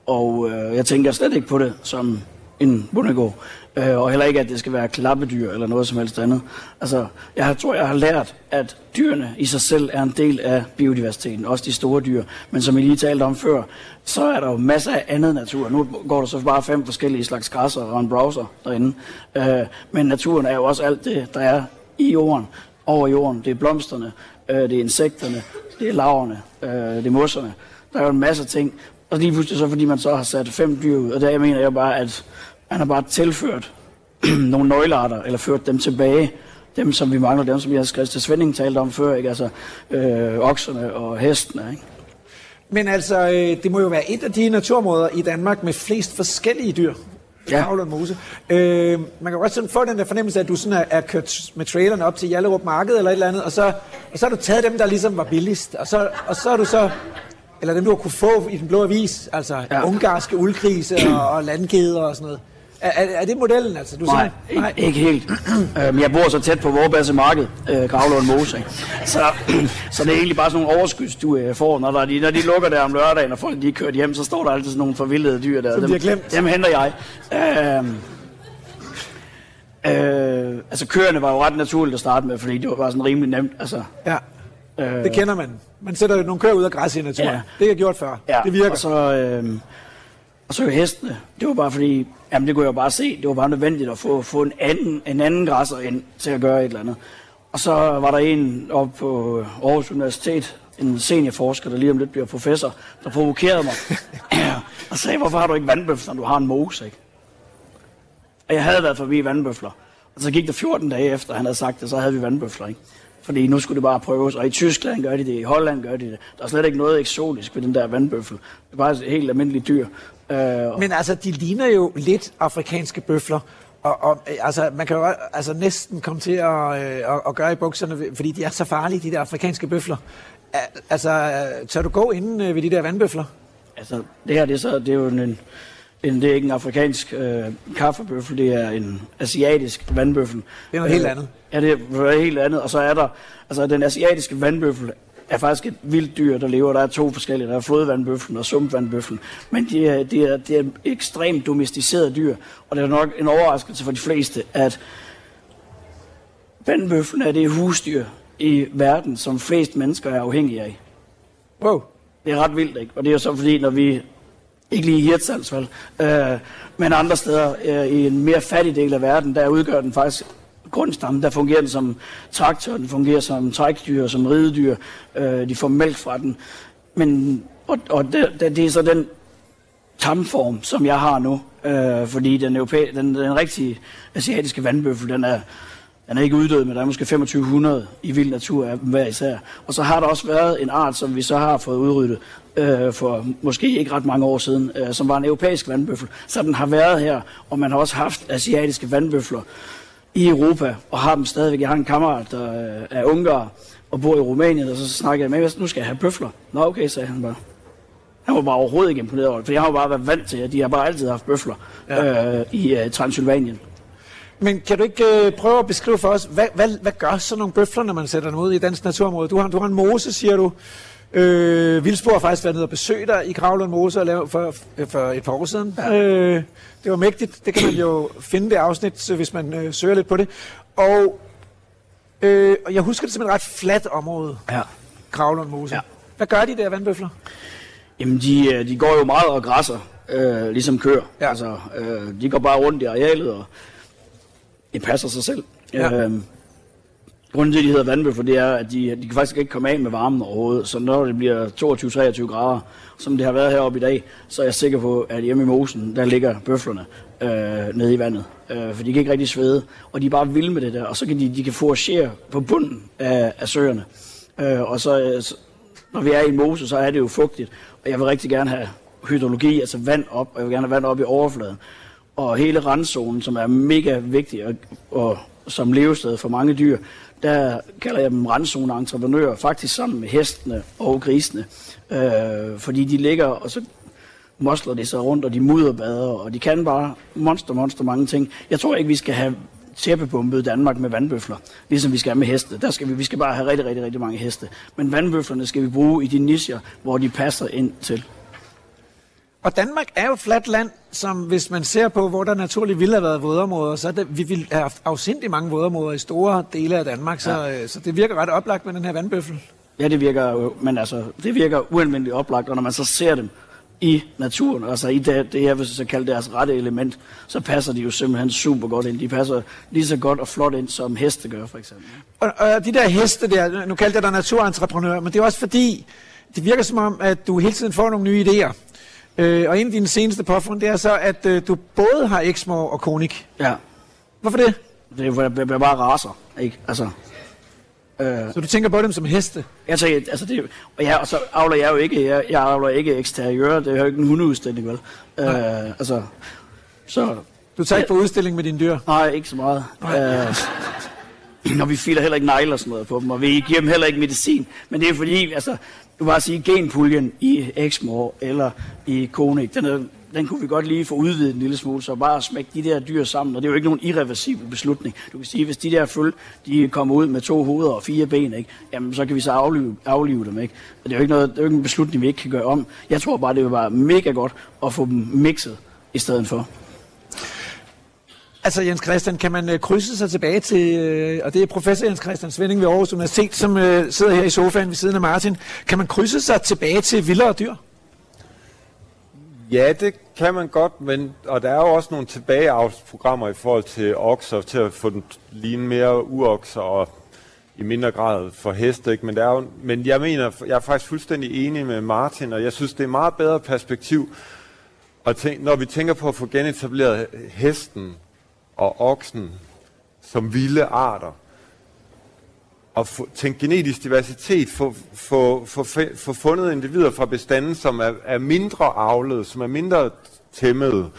og øh, jeg tænker slet ikke på det som en bundegård. Øh, og heller ikke, at det skal være klappedyr eller noget som helst andet. Altså, jeg tror, jeg har lært, at dyrene i sig selv er en del af biodiversiteten, også de store dyr. Men som I lige talte om før, så er der jo masser af andet natur. Nu går der så bare fem forskellige slags græsser og en browser derinde. Øh, men naturen er jo også alt det, der er i jorden, over jorden. Det er blomsterne, øh, det er insekterne, det er laverne, øh, det er mosserne. Der er jo en masse ting. Og lige pludselig så, fordi man så har sat fem dyr ud, og der mener jeg bare, at man har bare tilført [CLEARS THROAT] nogle nøglearter, eller ført dem tilbage. Dem, som vi mangler, dem, som jeg har til Svending talte om før, ikke? Altså øh, okserne og hestene, ikke? Men altså, øh, det må jo være et af de naturområder i Danmark med flest forskellige dyr. Ja. Kravl og Mose. Øh, man kan godt sådan få den der fornemmelse, at du sådan er, er kørt med traileren op til Jallerup Marked eller et eller andet, og så, og så har du taget dem, der ligesom var billigst, og så, og så har du så eller dem, du har kunne få i den blå avis, altså ja. ungarske uldgrise og, og landgeder og sådan noget. Er, er, er det modellen, altså? Du Nej, siger- ikke, ikke helt. øh, men jeg bor så tæt på Vorbasse Marked, øh, Gravlund Mose. Ikke? Så, så det er egentlig bare sådan nogle overskyds, du øh, får, når, der, de, når de lukker der om lørdagen, og folk de er kørt hjem, så står der altid sådan nogle forvildede dyr der. Som de dem, har glemt. Dem henter jeg. Øh, øh, altså køerne var jo ret naturligt at starte med, fordi det var bare sådan rimelig nemt. Altså, Ja, øh, det kender man. Man sætter jo nogle køer ud af græs i naturen. Ja. Det har jeg gjort før. Ja, Det virker. Og så, øh, og så hestene. Det var bare fordi, jamen det kunne jeg jo bare se, det var bare nødvendigt at få, få en, anden, en anden græsser ind til at gøre et eller andet. Og så var der en oppe på Aarhus Universitet, en seniorforsker, der lige om lidt bliver professor, der provokerede mig. [LAUGHS] og sagde, hvorfor har du ikke vandbøfler, når du har en mose, ikke? Og jeg havde været forbi vandbøfler. Og så gik der 14 dage efter, han havde sagt det, så havde vi vandbøfler, ikke? Fordi nu skulle det bare prøves. Og i Tyskland gør de det, i Holland gør de det. Der er slet ikke noget eksotisk ved den der vandbøffel. Det er bare et helt almindeligt dyr. Øh, Men altså, de ligner jo lidt afrikanske bøfler. Og, og øh, altså, man kan jo altså, næsten komme til at, øh, at, at gøre i bukserne, fordi de er så farlige, de der afrikanske bøfler. Al- Altså, øh, tør du gå inden øh, ved de der vandbøfler? Altså, det her, det er, så, det er jo en, en, det er ikke en afrikansk øh, kaffebøffel, det er en asiatisk vandbøffel. Det er noget helt andet. Ja, det er noget helt andet. Og så er der, altså den asiatiske vandbøffel er faktisk et vildt dyr, der lever. Der er to forskellige. Der er flodvandbøffelen og sumpvandbøffelen. Men det er, det er, det er ekstremt domesticerede dyr. Og det er nok en overraskelse for de fleste, at vandbøffelen er det husdyr i verden, som flest mennesker er afhængige af. Wow. Det er ret vildt, ikke? Og det er jo så fordi, når vi ikke lige i Hirtshals, vel, øh, men andre steder øh, i en mere fattig del af verden, der udgør den faktisk grundstamme, Der fungerer den som traktor, den fungerer som trækdyr, som ridedyr. Øh, de får mælk fra den. Men, og, og det, det, det er så den tamform, som jeg har nu. Øh, fordi den, europæ- den, den rigtige asiatiske vandbøffel, den er, den er ikke uddød, men der er måske 2500 i vild natur af dem hver især. Og så har der også været en art, som vi så har fået udryddet øh, for måske ikke ret mange år siden, øh, som var en europæisk vandbøffel. Så den har været her, og man har også haft asiatiske vandbøfler i Europa, og har dem stadigvæk. Jeg har en kammerat, der øh, er ungar og bor i Rumænien, og så snakker jeg med, nu skal jeg have bøfler. Nå okay, sagde han bare. Han var bare overhovedet ikke imponeret over det, for jeg har jo bare været vant til, at de har bare altid haft bøfler ja. øh, i øh, Transylvanien. Men kan du ikke øh, prøve at beskrive for os, hvad, hvad, hvad gør sådan nogle bøfler, når man sætter dem ud i dansk naturområde? Du har, du har en mose, siger du. Øh, Vildsborg har faktisk været nede og besøge dig i Gravlund Mose og lave for, for et par år siden. Ja. Øh, det var mægtigt. Det kan man jo finde det afsnit, hvis man øh, søger lidt på det. Og, øh, og jeg husker det som et ret fladt område, Ja. Gravlund Mose. Ja. Hvad gør de der vandbøfler? Jamen, de, øh, de går jo meget og græsser, øh, ligesom køer. Ja. Altså, øh, de går bare rundt i arealet, og det passer sig selv. Ja. Øh, grunden til, at de hedder vandbøffer, det er, at de, de kan faktisk ikke komme af med varmen overhovedet. Så når det bliver 22-23 grader, som det har været heroppe i dag, så er jeg sikker på, at hjemme i mosen, der ligger bøflerne øh, nede i vandet. Øh, for de kan ikke rigtig svede, og de er bare vilde med det der. Og så kan de, de kan foragere på bunden af, af søerne. Øh, og så, øh, så, når vi er i en mose, så er det jo fugtigt. Og jeg vil rigtig gerne have hydrologi, altså vand op, og jeg vil gerne have vand op i overfladen. Og hele randzonen, som er mega vigtig og, og som levested for mange dyr, der kalder jeg dem randzoneentreprenører, faktisk sammen med hestene og grisene. Øh, fordi de ligger, og så mosler de sig rundt, og de mudderbader, og de kan bare monster, monster mange ting. Jeg tror ikke, vi skal have tæppebumpet Danmark med vandbøfler, ligesom vi skal med heste. Der skal vi, vi skal bare have rigtig, rigtig, rigtig mange heste. Men vandbøflerne skal vi bruge i de nischer, hvor de passer ind til. Og Danmark er jo et fladt land, som hvis man ser på, hvor der naturligt ville have været vådområder, så er det, vi vil have afsindig mange vådområder i store dele af Danmark, så, ja. så det virker ret oplagt med den her vandbøffel. Ja, det virker jo, men altså, det virker ualmindeligt oplagt, og når man så ser dem i naturen, altså i det, det jeg vil så kalde deres rette element, så passer de jo simpelthen super godt ind. De passer lige så godt og flot ind, som heste gør, for eksempel. Og, og de der heste der, nu kaldte jeg dig naturentreprenør, men det er også fordi, det virker som om, at du hele tiden får nogle nye idéer. Øh, og en af dine seneste påfund, det er så, at øh, du både har Exmoor og Konik. Ja, Hvorfor det? det er jeg bliver bare raser, ikke? Altså, øh, Så du tænker på dem som heste? jeg tænker, altså det, og, ja, og så avler jeg jo ikke, jeg, jeg avler ikke eksteriør, det er jo ikke en hundeudstilling, vel? Øh, altså, så, Du tager ikke på udstilling med dine dyr? nej, ikke så meget. Øh, [CLEARS THROAT] og vi filer heller ikke negle og sådan noget på dem, og vi giver dem heller ikke medicin. Men det er fordi, altså, du bare sige, genpuljen i Exmoor eller i Konik, den er den kunne vi godt lige få udvidet en lille smule, så bare smække de der dyr sammen, og det er jo ikke nogen irreversibel beslutning. Du kan sige, hvis de der føl, de kommer ud med to hoveder og fire ben, ikke? jamen så kan vi så aflive, aflive dem. Ikke? Og det er jo ikke, noget, det er jo ikke en beslutning, vi ikke kan gøre om. Jeg tror bare, det vil være mega godt at få dem mixet i stedet for. Altså Jens Christian, kan man øh, krydse sig tilbage til, øh, og det er professor Jens Christian Svending ved Aarhus Universitet, som øh, sidder her i sofaen ved siden af Martin. Kan man krydse sig tilbage til vildere dyr? Ja, det kan man godt, men, og der er jo også nogle tilbageavlsprogrammer i forhold til okser, til at få den ligne mere uokser og i mindre grad for heste. Ikke? Men, der er jo, men jeg mener, jeg er faktisk fuldstændig enig med Martin, og jeg synes, det er et meget bedre perspektiv, og tænk, når vi tænker på at få genetableret hesten og oksen som vilde arter, og få, tænke genetisk diversitet, få, få, få, få fundet individer fra bestanden, som er, er mindre avlet, som er mindre tæmmet,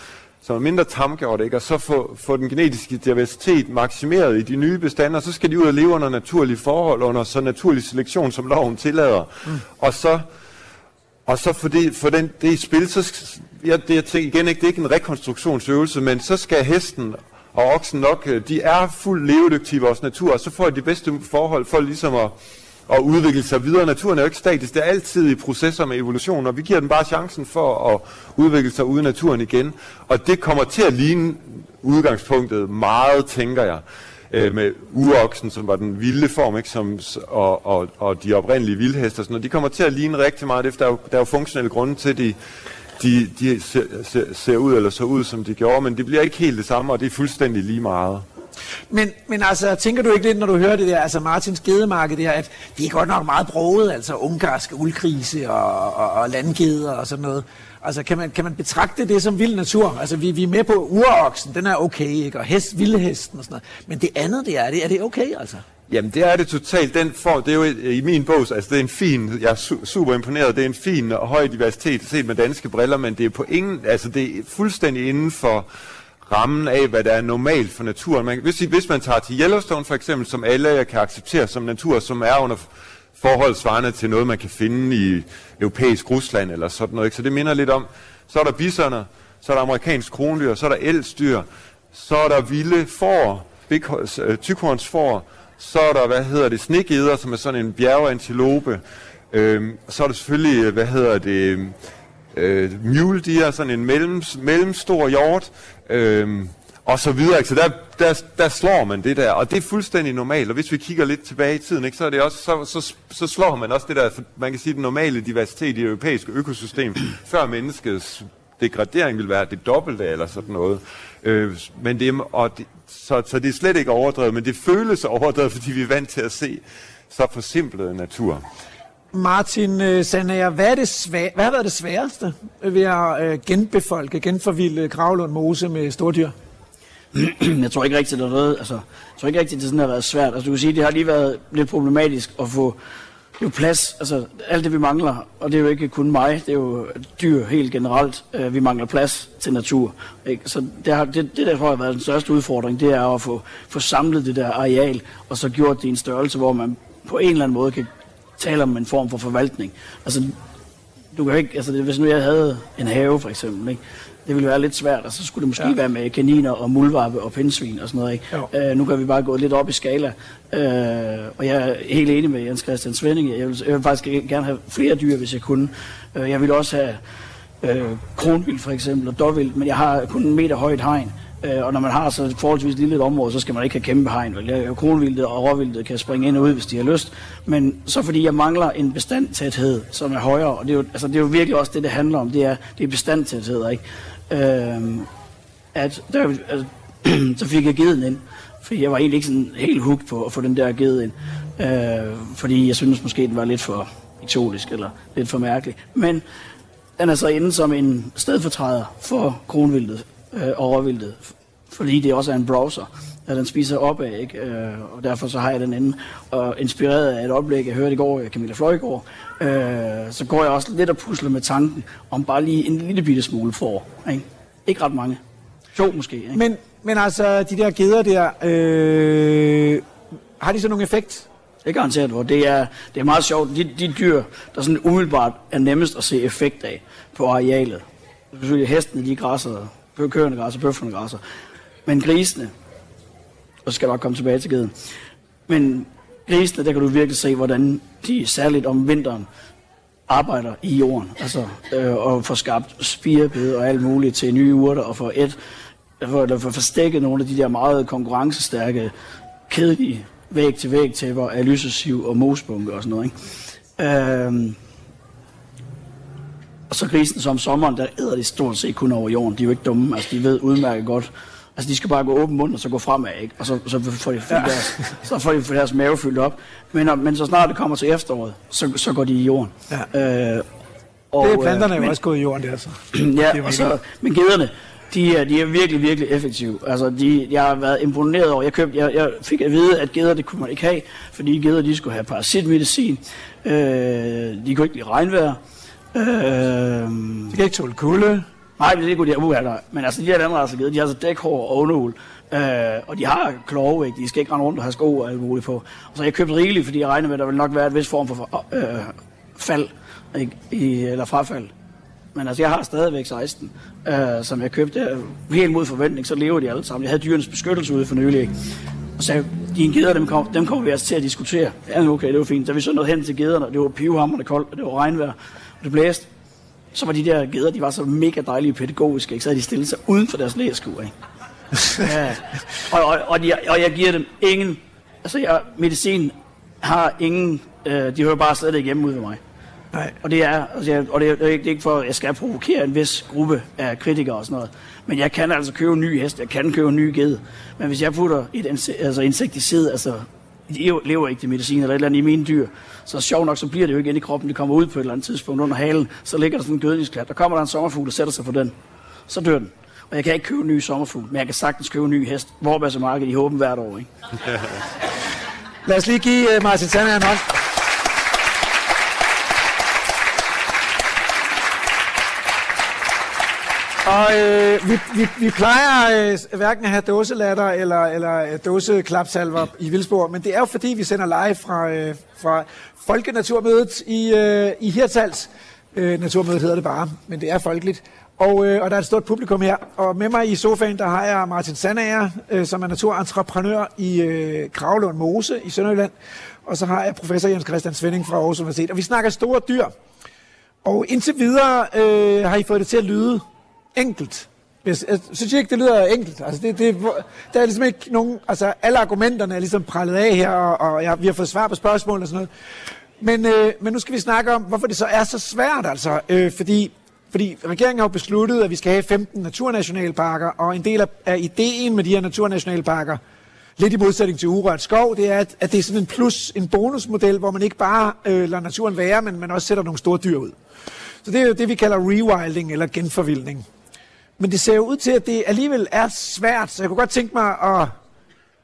som er mindre tamgjort, ikke? og så få, få den genetiske diversitet maksimeret i de nye bestande, og så skal de ud og leve under naturlige forhold, under så naturlig selektion, som loven tillader. Mm. Og så, og så for, det, for den, det spil, så ja, det, jeg tænker, igen ikke, det er ikke en rekonstruktionsøvelse, men så skal hesten og oksen nok, øh, de er fuldt levedygtige i vores natur, og så får de bedste forhold for ligesom at, at udvikle sig videre. Naturen er jo ikke statisk, det er altid i processer med evolution, og vi giver den bare chancen for at udvikle sig ude i naturen igen. Og det kommer til at ligne udgangspunktet meget, tænker jeg, øh, med uroksen, som var den vilde form, ikke, som, og, og, og de oprindelige vildhester, sådan, og de kommer til at ligne rigtig meget, efter der er jo, der er jo funktionelle grunde til, de de, de ser, ser, ser ud eller så ud, som de gjorde, men det bliver ikke helt det samme, og det er fuldstændig lige meget. Men, men altså, tænker du ikke lidt, når du hører det der, altså Martins gedemarked der, at det er godt nok meget broget, altså ungarske uldkrise og, og, og landgeder og sådan noget. Altså, kan man, kan man betragte det som vild natur? Altså, vi, vi er med på uroksen, den er okay, ikke? Og hest, vildhesten og sådan noget. Men det andet, det er det, er det okay, altså? Jamen det er det totalt. Den får, det er jo i min bog, altså det er en fin, jeg er su- super imponeret, det er en fin og høj diversitet set med danske briller, men det er på ingen, altså det er fuldstændig inden for rammen af, hvad der er normalt for naturen. Man, hvis, hvis man tager til Yellowstone for eksempel, som alle jeg kan acceptere som natur, som er under forhold svarende til noget, man kan finde i europæisk Rusland eller sådan noget. Ikke? Så det minder lidt om, så er der bisoner, så er der amerikansk krondyr, så er der elstyr, så er der vilde får, øh, tykhornsfor, så er der, hvad hedder det, snegeder, som er sådan en bjergantilope. Øhm, så er der selvfølgelig, øh, hvad hedder det, øh, mule deer, sådan en mellem, mellemstor hjort. Øhm, og så videre. Ikke? Så der, der, der slår man det der, og det er fuldstændig normalt. Og hvis vi kigger lidt tilbage i tiden, ikke, så, er det også, så, så, så slår man også det der, man kan sige, den normale diversitet i det europæiske økosystem, før menneskets degradering vil være det dobbelte eller sådan noget. Øh, men det, og det, så, så det er slet ikke overdrevet, men det føles overdrevet, fordi vi er vant til at se så forsimplet natur. Martin øh, Sandager, hvad, er det svær, hvad har været det sværeste ved at øh, genbefolke, genforvilde Gravlund Mose med stordyr? [CLEARS THROAT] jeg tror ikke rigtigt, det er noget, altså, jeg tror ikke rigtigt, det sådan har været svært. Altså, du kan sige, det har lige været lidt problematisk at få det er jo plads, altså alt det vi mangler, og det er jo ikke kun mig, det er jo dyr helt generelt, øh, vi mangler plads til natur. Ikke? Så det, har, det, det der tror jeg har været den største udfordring, det er at få, få samlet det der areal, og så gjort det i en størrelse, hvor man på en eller anden måde kan tale om en form for forvaltning. Altså, du kan ikke, altså hvis nu jeg havde en have for eksempel, ikke? Det ville være lidt svært, og så skulle det måske ja. være med kaniner og muldvarpe og pindsvin og sådan noget. Ikke? Øh, nu kan vi bare gå lidt op i skala, øh, og jeg er helt enig med Jens Christian Svending. Jeg vil, jeg vil faktisk gerne have flere dyr, hvis jeg kunne. Øh, jeg vil også have øh, kronvild for eksempel og dårvild, men jeg har kun en meter højt hegn. Øh, og når man har så et forholdsvis lille område, så skal man ikke have kæmpe hegn. Vel? Kronvildet og råvildet kan springe ind og ud, hvis de har lyst. Men så fordi jeg mangler en bestandtæthed, som er højere, og det er jo, altså, det er jo virkelig også det, det handler om, det er, det er bestandtæthed, ikke? Øh, at der, altså, [CLEARS THROAT] så fik jeg givet ind. For jeg var egentlig ikke sådan helt hooked på at få den der givet ind. Øh, fordi jeg synes måske, den var lidt for eksotisk eller lidt for mærkelig. Men den er så inde som en stedfortræder for kronvildet øh, og råvildet. Fordi det også er en browser, at den spiser opad, ikke? Øh, og derfor så har jeg den inde. Og inspireret af et oplæg, jeg hørte i går af Camilla Fløjgaard, øh, så går jeg også lidt og pusler med tanken om bare lige en lille bitte smule for. Ikke, ikke ret mange. Jo, måske. Ikke? Men, men altså, de der geder der, øh, har de så nogen effekt? Det er garanteret, hvor det er, det er meget sjovt. De, de dyr, der sådan umiddelbart er nemmest at se effekt af på arealet, selvfølgelig hestene, de græsser, køerne græsser, bøfferne græsser. Men grisene, og skal nok komme tilbage til geden, men grisene, der kan du virkelig se, hvordan de særligt om vinteren arbejder i jorden, altså, øh, og får skabt spirebede og alt muligt til nye urter, og får et, for, for forstækket nogle af de der meget konkurrencestærke, kedelige væg til væg til, hvor er lysesiv og mosbunke og sådan noget. Ikke? Øhm, og så grisen som om sommeren, der æder de stort set kun over jorden. De er jo ikke dumme, altså de ved udmærket godt. Altså de skal bare gå åben mund og så gå fremad, ikke? Og så, så får de ja. deres, så får de deres mave fyldt op. Men, men så snart det kommer til efteråret, så, så går de i jorden. Ja. Øh, og, det er planterne øh, jo også gået i jorden der, [CLEARS THROAT] så. ja, og så, men gederne, de er, de er virkelig, virkelig effektive. Altså, de, jeg har været imponeret over. Jeg, købte, jeg, jeg fik at vide, at geder, det kunne man ikke have, fordi geder, de skulle have parasitmedicin. Øh, de kunne ikke lide regnvejr. Øh, de kan ikke tåle kulde. Nej, det kunne de uh, der. Men altså, de her andre geder, altså, de har altså dækhår og underul. Øh, og de har klove, ikke? De skal ikke rende rundt og have sko og alt muligt på. Og så har jeg købt rigeligt, fordi jeg regner med, at der vil nok være et vis form for øh, fald, ikke? I, eller frafald. Men altså, jeg har stadigvæk 16, øh, som jeg købte helt mod forventning, så lever de alle sammen. Jeg havde dyrenes beskyttelse ude for nylig, ikke? Og så de geder, dem, kom, dem kommer vi altså til at diskutere. Ja, okay, det var fint. Så vi så noget hen til gederne, det var pivhammerne koldt, og det var regnvejr, og det blæste. Så var de der geder, de var så mega dejlige pædagogiske, ikke? så havde de stillet sig uden for deres lægeskur, ikke? [LAUGHS] ja. og, og, og, de, og jeg giver dem ingen, altså jeg, medicin har ingen, øh, de hører bare slet ikke hjemme ud ved mig. Nej. Og det er, altså jeg, og det er, det er ikke for, at jeg skal provokere en vis gruppe af kritikere og sådan noget. Men jeg kan altså købe en ny hest, jeg kan købe en ny ged. Men hvis jeg putter et altså insekticid, altså de lever ikke det medicin eller et eller andet i mine dyr, så sjovt nok, så bliver det jo ikke ind i kroppen, det kommer ud på et eller andet tidspunkt under halen, så ligger der sådan en gødningsklat, der kommer der en sommerfugl, der sætter sig på den, så dør den. Og jeg kan ikke købe en ny sommerfugl, men jeg kan sagtens købe en ny hest. Hvor markedet i håben hvert år, ikke? [LAUGHS] Lad os lige give uh, Martin Sander en hånd. Og øh, vi, vi, vi plejer øh, hverken at have dåselatter eller, eller øh, dåseklapsalver i Vildsborg, men det er jo fordi, vi sender live fra, øh, fra Folkenaturmødet i, øh, i Hirtals. Øh, naturmødet hedder det bare, men det er folkeligt. Og, øh, og der er et stort publikum her. Og med mig i sofaen, der har jeg Martin Sandager, øh, som er naturentreprenør i øh, Kravlund Mose i Sønderjylland. Og så har jeg professor Jens Christian Svending fra Aarhus Universitet. Og vi snakker store dyr. Og indtil videre øh, har I fået det til at lyde enkelt. Øh, jeg, jeg synes ikke, det lyder enkelt. Altså, det, det, der er ligesom ikke nogen... Altså, alle argumenterne er ligesom prallet af her, og, og ja, vi har fået svar på spørgsmål og sådan noget. Men, øh, men nu skal vi snakke om, hvorfor det så er så svært, altså. Øh, fordi, fordi regeringen har jo besluttet, at vi skal have 15 naturnationalparker, og en del af, af ideen med de her naturnationalparker, lidt i modsætning til urørt skov, det er, at, at det er sådan en plus, en bonusmodel, hvor man ikke bare øh, lader naturen være, men man også sætter nogle store dyr ud. Så det er jo det, vi kalder rewilding eller genforvildning. Men det ser jo ud til, at det alligevel er svært, så jeg kunne godt tænke mig at,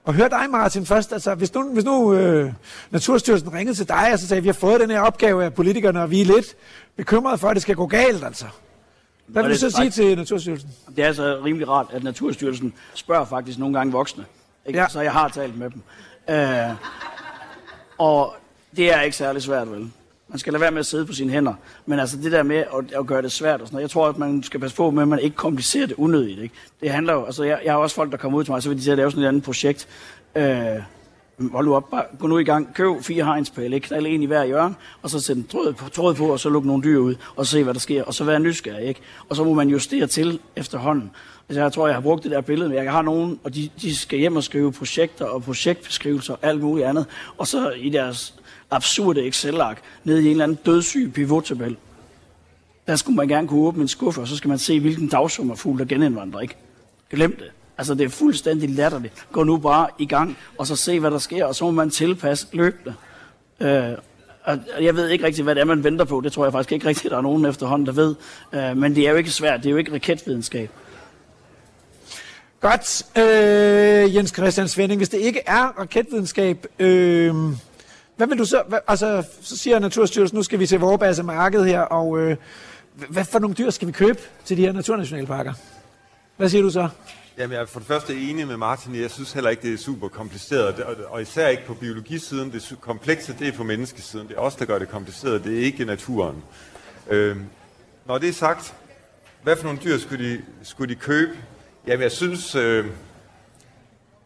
at høre dig, Martin, først. Altså, hvis nu, hvis nu øh, Naturstyrelsen ringede til dig og så sagde, at vi har fået den her opgave af politikerne, og vi er lidt bekymrede for, at det skal gå galt, altså. Hvad vil du så sige til Naturstyrelsen? Det er altså rimelig rart, at Naturstyrelsen spørger faktisk nogle gange voksne. Ikke? Ja. Så jeg har talt med dem. Øh, og det er ikke særlig svært, vel? Man skal lade være med at sidde på sine hænder. Men altså det der med at, at gøre det svært og sådan noget, jeg tror, at man skal passe på med, at man ikke komplicerer det unødigt. Ikke? Det handler jo, altså jeg, jeg har også folk, der kommer ud til mig, så vil de til at lave sådan et andet projekt. Øh, hold nu op, bare, gå nu i gang, køb fire hegnspæle, ikke? knald en i hver hjørne, og så sætte en tråd på, tråd på, og så lukke nogle dyr ud, og se, hvad der sker, og så være nysgerrig, ikke? Og så må man justere til efterhånden. Altså, jeg tror, jeg har brugt det der billede, men jeg har nogen, og de, de skal hjem og skrive projekter og projektbeskrivelser og alt muligt andet, og så i deres absurde Excel-ark ned i en eller anden dødssyg pivottabel. Der skulle man gerne kunne åbne en skuffe, og så skal man se, hvilken dagsommerfugl der genindvandrer, ikke? Glem det. Altså, det er fuldstændig latterligt. Gå nu bare i gang, og så se, hvad der sker, og så må man tilpasse løbende. Øh, og jeg ved ikke rigtig, hvad det er, man venter på. Det tror jeg faktisk ikke rigtigt, der er nogen efterhånden, der ved. Øh, men det er jo ikke svært. Det er jo ikke raketvidenskab. Godt. Øh, Jens Christian Svending, hvis det ikke er raketvidenskab, øh, hvad vil du så, hvad, altså, så siger Naturstyrelsen, nu skal vi til Vorbasse marked her, og øh, hvad for nogle dyr skal vi købe til de her naturnationalparker? Hvad siger du så? Jamen, jeg er for det første enig med Martin. Jeg synes heller ikke, det er super kompliceret. Og især ikke på biologisiden. Det komplekse, det er på menneskesiden. Det er os, der gør det kompliceret. Det er ikke naturen. Øh, når det er sagt, hvad for nogle dyr skulle de, skulle de købe? Jamen, jeg synes, øh,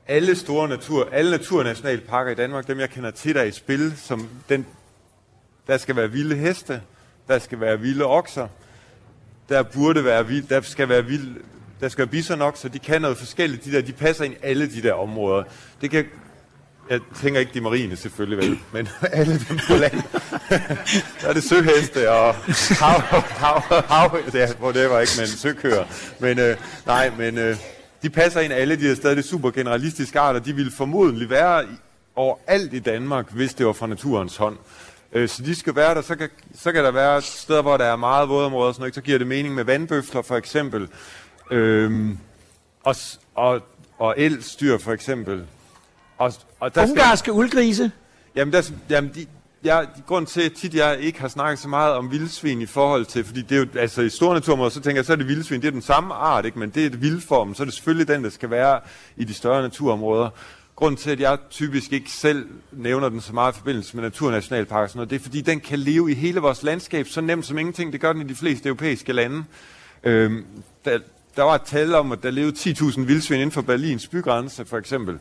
alle store natur, alle naturnationalparker i Danmark, dem jeg kender til, der er i spil, som den, der skal være vilde heste, der skal være vilde okser, der burde være vild, der skal være vild, der skal være bisonokser, de kan noget forskelligt, de der, de passer ind i alle de der områder. Det kan, jeg tænker ikke de marine selvfølgelig vel, men [LAUGHS] alle dem på land. [LAUGHS] der er det søheste og hav, hav, hav, ja, det var ikke, men søkører. Men øh, nej, men øh, de passer ind alle de her stadig super generalistiske arter. De ville formodentlig være overalt i Danmark, hvis det var fra naturens hånd. Øh, så de skal være der. Så kan, så kan der være steder, hvor der er meget vådområder, og sådan noget, så giver det mening med vandbøfler for eksempel. Øhm, og, og, og elstyr for eksempel. Og, og der Ungarske skal, uldgrise? Jamen, der, jamen de, jeg, grund til, at tit jeg ikke har snakket så meget om vildsvin i forhold til, fordi det er jo, altså i store naturområder, så tænker jeg, så er det vildsvin, det er den samme art, ikke? men det er et vildform, så er det selvfølgelig den, der skal være i de større naturområder. Grunden til, at jeg typisk ikke selv nævner den så meget i forbindelse med naturnationalparker, sådan noget, det er, fordi den kan leve i hele vores landskab så nemt som ingenting. Det gør den i de fleste europæiske lande. Øhm, der, der var et tal om, at der levede 10.000 vildsvin inden for Berlins bygrænse, for eksempel.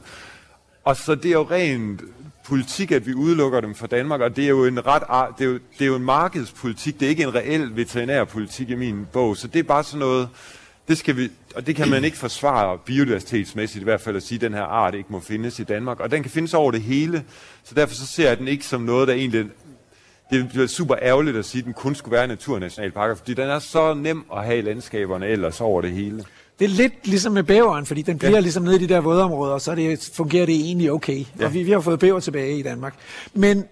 Og så det er jo rent politik, at vi udelukker dem fra Danmark, og det er jo en ret, det er jo, det er jo en markedspolitik, det er ikke en reel veterinærpolitik i min bog, så det er bare sådan noget, det skal vi, og det kan man ikke forsvare biodiversitetsmæssigt i hvert fald at sige, at den her art ikke må findes i Danmark, og den kan findes over det hele, så derfor så ser jeg den ikke som noget, der egentlig det bliver super ærgerligt at sige, at den kun skulle være naturnationalparker, fordi den er så nem at have i landskaberne ellers over det hele. Det er lidt ligesom med bæveren, fordi den bliver ja. ligesom nede i de der vådområder, så det, fungerer det egentlig okay. Ja. Og vi, vi har fået bæver tilbage i Danmark. Men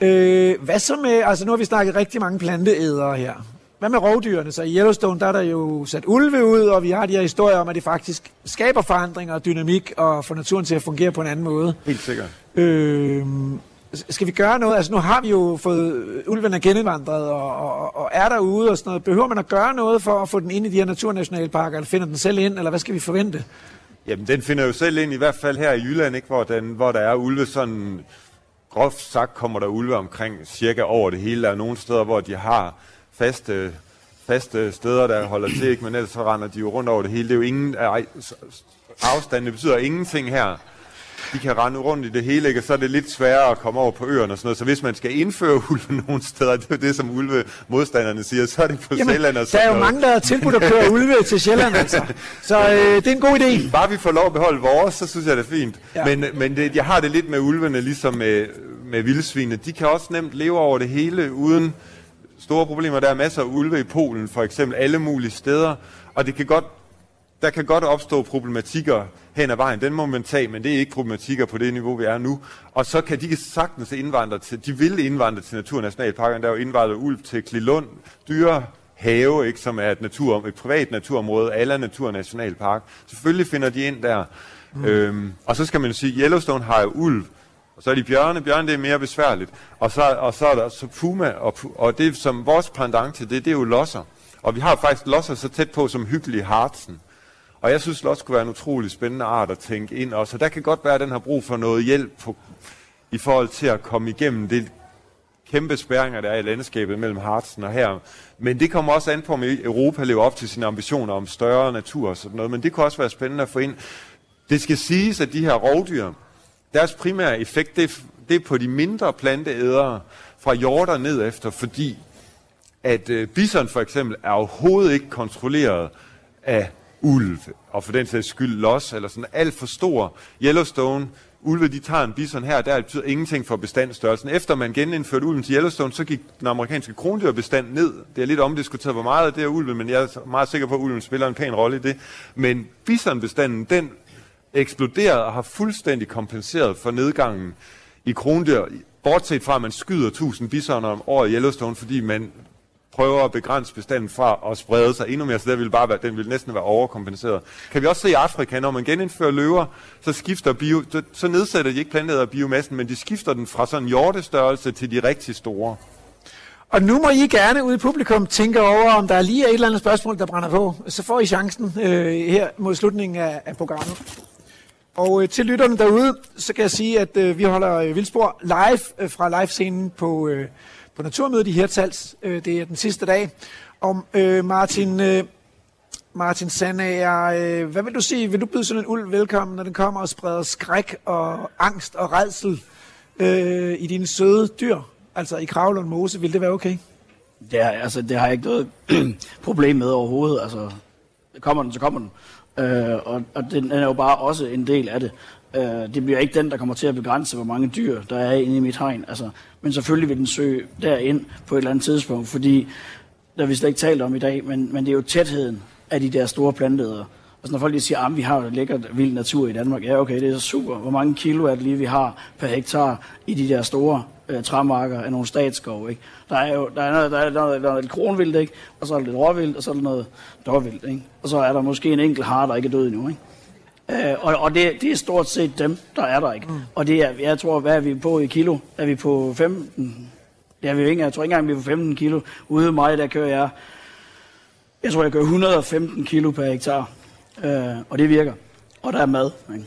øh, hvad så med, altså nu har vi snakket rigtig mange planteædere her. Hvad med rovdyrene? Så i Yellowstone, der er der jo sat ulve ud, og vi har de her historier om, at det faktisk skaber forandringer og dynamik, og får naturen til at fungere på en anden måde. Helt sikkert. Øh, skal vi gøre noget? Altså nu har vi jo fået øh, ulven genindvandret og, og, og er derude og sådan noget. Behøver man at gøre noget for at få den ind i de her naturnationalparker, eller finder den selv ind, eller hvad skal vi forvente? Jamen, den finder jo selv ind, i hvert fald her i Jylland, ikke, hvor, den, hvor der er ulve sådan... Groft sagt kommer der ulve omkring cirka over det hele. Der er nogle steder, hvor de har faste, faste steder, der holder til, ikke? men ellers så render de jo rundt over det hele. Det er jo ingen... Afstand, betyder ingenting her de kan rende rundt i det hele, ikke? og så er det lidt sværere at komme over på øerne og sådan noget. Så hvis man skal indføre ulve [LAUGHS] nogle steder, det er det, som ulve modstanderne siger, så er det på Jamen, Sjælland og sådan Der er jo noget. mange, der har tilbudt at køre ulve til Sjælland, [LAUGHS] altså. Så øh, det er en god idé. Bare vi får lov at beholde vores, så synes jeg, det er fint. Ja. Men, men det, jeg har det lidt med ulvene, ligesom med, med vildsvine. De kan også nemt leve over det hele, uden store problemer. Der er masser af ulve i Polen, for eksempel, alle mulige steder. Og det kan godt der kan godt opstå problematikker hen ad vejen. Den må man tage, men det er ikke problematikker på det niveau, vi er nu. Og så kan de sagtens indvandre til, de vil indvandre til Naturnationalparken. Der er jo indvandret ulv til Klilund, dyre have, ikke, som er et, natur, et privat naturområde, alle Naturnationalpark. Selvfølgelig finder de ind der. Mm. Øhm, og så skal man sige, Yellowstone har jo ulv, og så er de bjørne. Bjørne, det er mere besværligt. Og så, og så er der så puma, og, og det som vores pendant til det, det er jo losser. Og vi har faktisk losser så tæt på som hyggelige hartsen. Og jeg synes, slot skulle være en utrolig spændende art at tænke ind også. Og der kan godt være, at den har brug for noget hjælp på, i forhold til at komme igennem det kæmpe spærringer, der er i landskabet mellem Hartsen og her. Men det kommer også an på, om Europa lever op til sine ambitioner om større natur og sådan noget. Men det kunne også være spændende at få ind. Det skal siges, at de her rovdyr, deres primære effekt, det er, det er på de mindre planteædere fra jorden ned efter, fordi at øh, bison for eksempel er overhovedet ikke kontrolleret af ulv, og for den sags skyld los, eller sådan alt for stor. Yellowstone, ulve, de tager en bison her, der betyder ingenting for bestandsstørrelsen. Efter man genindførte ulven til Yellowstone, så gik den amerikanske krondyrbestand ned. Det er lidt omdiskuteret, hvor meget af det er ulven, men jeg er meget sikker på, at ulven spiller en pæn rolle i det. Men bisonbestanden, den eksploderede og har fuldstændig kompenseret for nedgangen i krondyr, bortset fra, at man skyder 1000 bisoner om året i Yellowstone, fordi man prøver at begrænse bestanden fra at sprede sig endnu mere, så der vil bare være, den vil næsten være overkompenseret. Kan vi også se i Afrika, når man genindfører løver, så skifter bio, så, så nedsætter de ikke planteæder biomassen, men de skifter den fra sådan en hjortestørrelse til de rigtig store. Og nu må I gerne ude i publikum tænke over, om der er lige et eller andet spørgsmål, der brænder på. Så får I chancen øh, her mod slutningen af, af programmet. Og øh, til lytterne derude, så kan jeg sige, at øh, vi holder øh, Vildspor live øh, fra live-scenen på... Øh, på Naturmødet i Hirtshals. Øh, det er den sidste dag. Om øh, Martin, øh, Martin Sandager, øh, hvad vil du sige? Vil du byde sådan en ulv velkommen, når den kommer og spreder skræk og angst og redsel øh, i dine søde dyr? Altså i Kravlund Mose, vil det være okay? Det, er, altså, det har jeg ikke noget [CLEARS THROAT] problem med overhovedet. Altså, kommer den, så kommer den. Øh, og, og den er jo bare også en del af det. Øh, det bliver ikke den, der kommer til at begrænse, hvor mange dyr, der er inde i mit hegn. Altså, men selvfølgelig vil den søge derind på et eller andet tidspunkt, fordi, der vi slet ikke talt om i dag, men, men det er jo tætheden af de der store planteder. Altså når folk lige siger, ah, at vi har jo lækkert vild natur i Danmark, ja okay, det er super. Hvor mange kilo er det lige, vi har per hektar i de der store øh, træmarker af nogle statsskov, ikke? Der er jo der er noget, der er noget, der er lidt kronvildt, ikke? Og så er der lidt råvildt, og så er der noget dårvildt, ikke? Og så er der måske en enkelt har, der ikke er død endnu, ikke? Øh, og og det, det er stort set dem, der er der ikke. Mm. Og det er, jeg tror, hvad er vi på i kilo? Er vi på 15? Det er vi jo ikke. Jeg tror ikke engang, vi er på 15 kilo. Ude mig, der kører jeg, jeg tror, jeg kører 115 kilo per hektar. Øh, og det virker. Og der er mad. Ikke?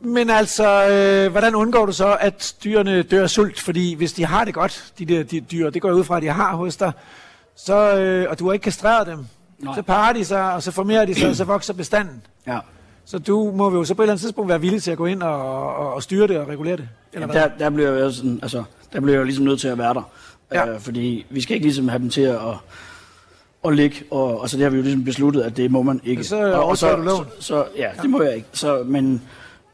Men altså, øh, hvordan undgår du så, at dyrene dør af sult? Fordi hvis de har det godt, de der de dyr, det går jeg ud fra, at de har hos dig, så, øh, og du har ikke kastreret dem, Nej. så parer de sig, og så formerer de sig, og så vokser bestanden. Ja. Så du må jo så på et eller andet tidspunkt være villig til at gå ind og, og, og styre det og regulere det? Eller Jamen, der, der bliver jeg jo sådan, altså, der bliver jeg jo ligesom nødt til at være der. Ja. Øh, fordi vi skal ikke ligesom have dem til at, at, ligge, og, og så det har vi jo ligesom besluttet, at det må man ikke. Ja, så og, og overtræder du loven. Så, så, ja, det må jeg ikke. Så, men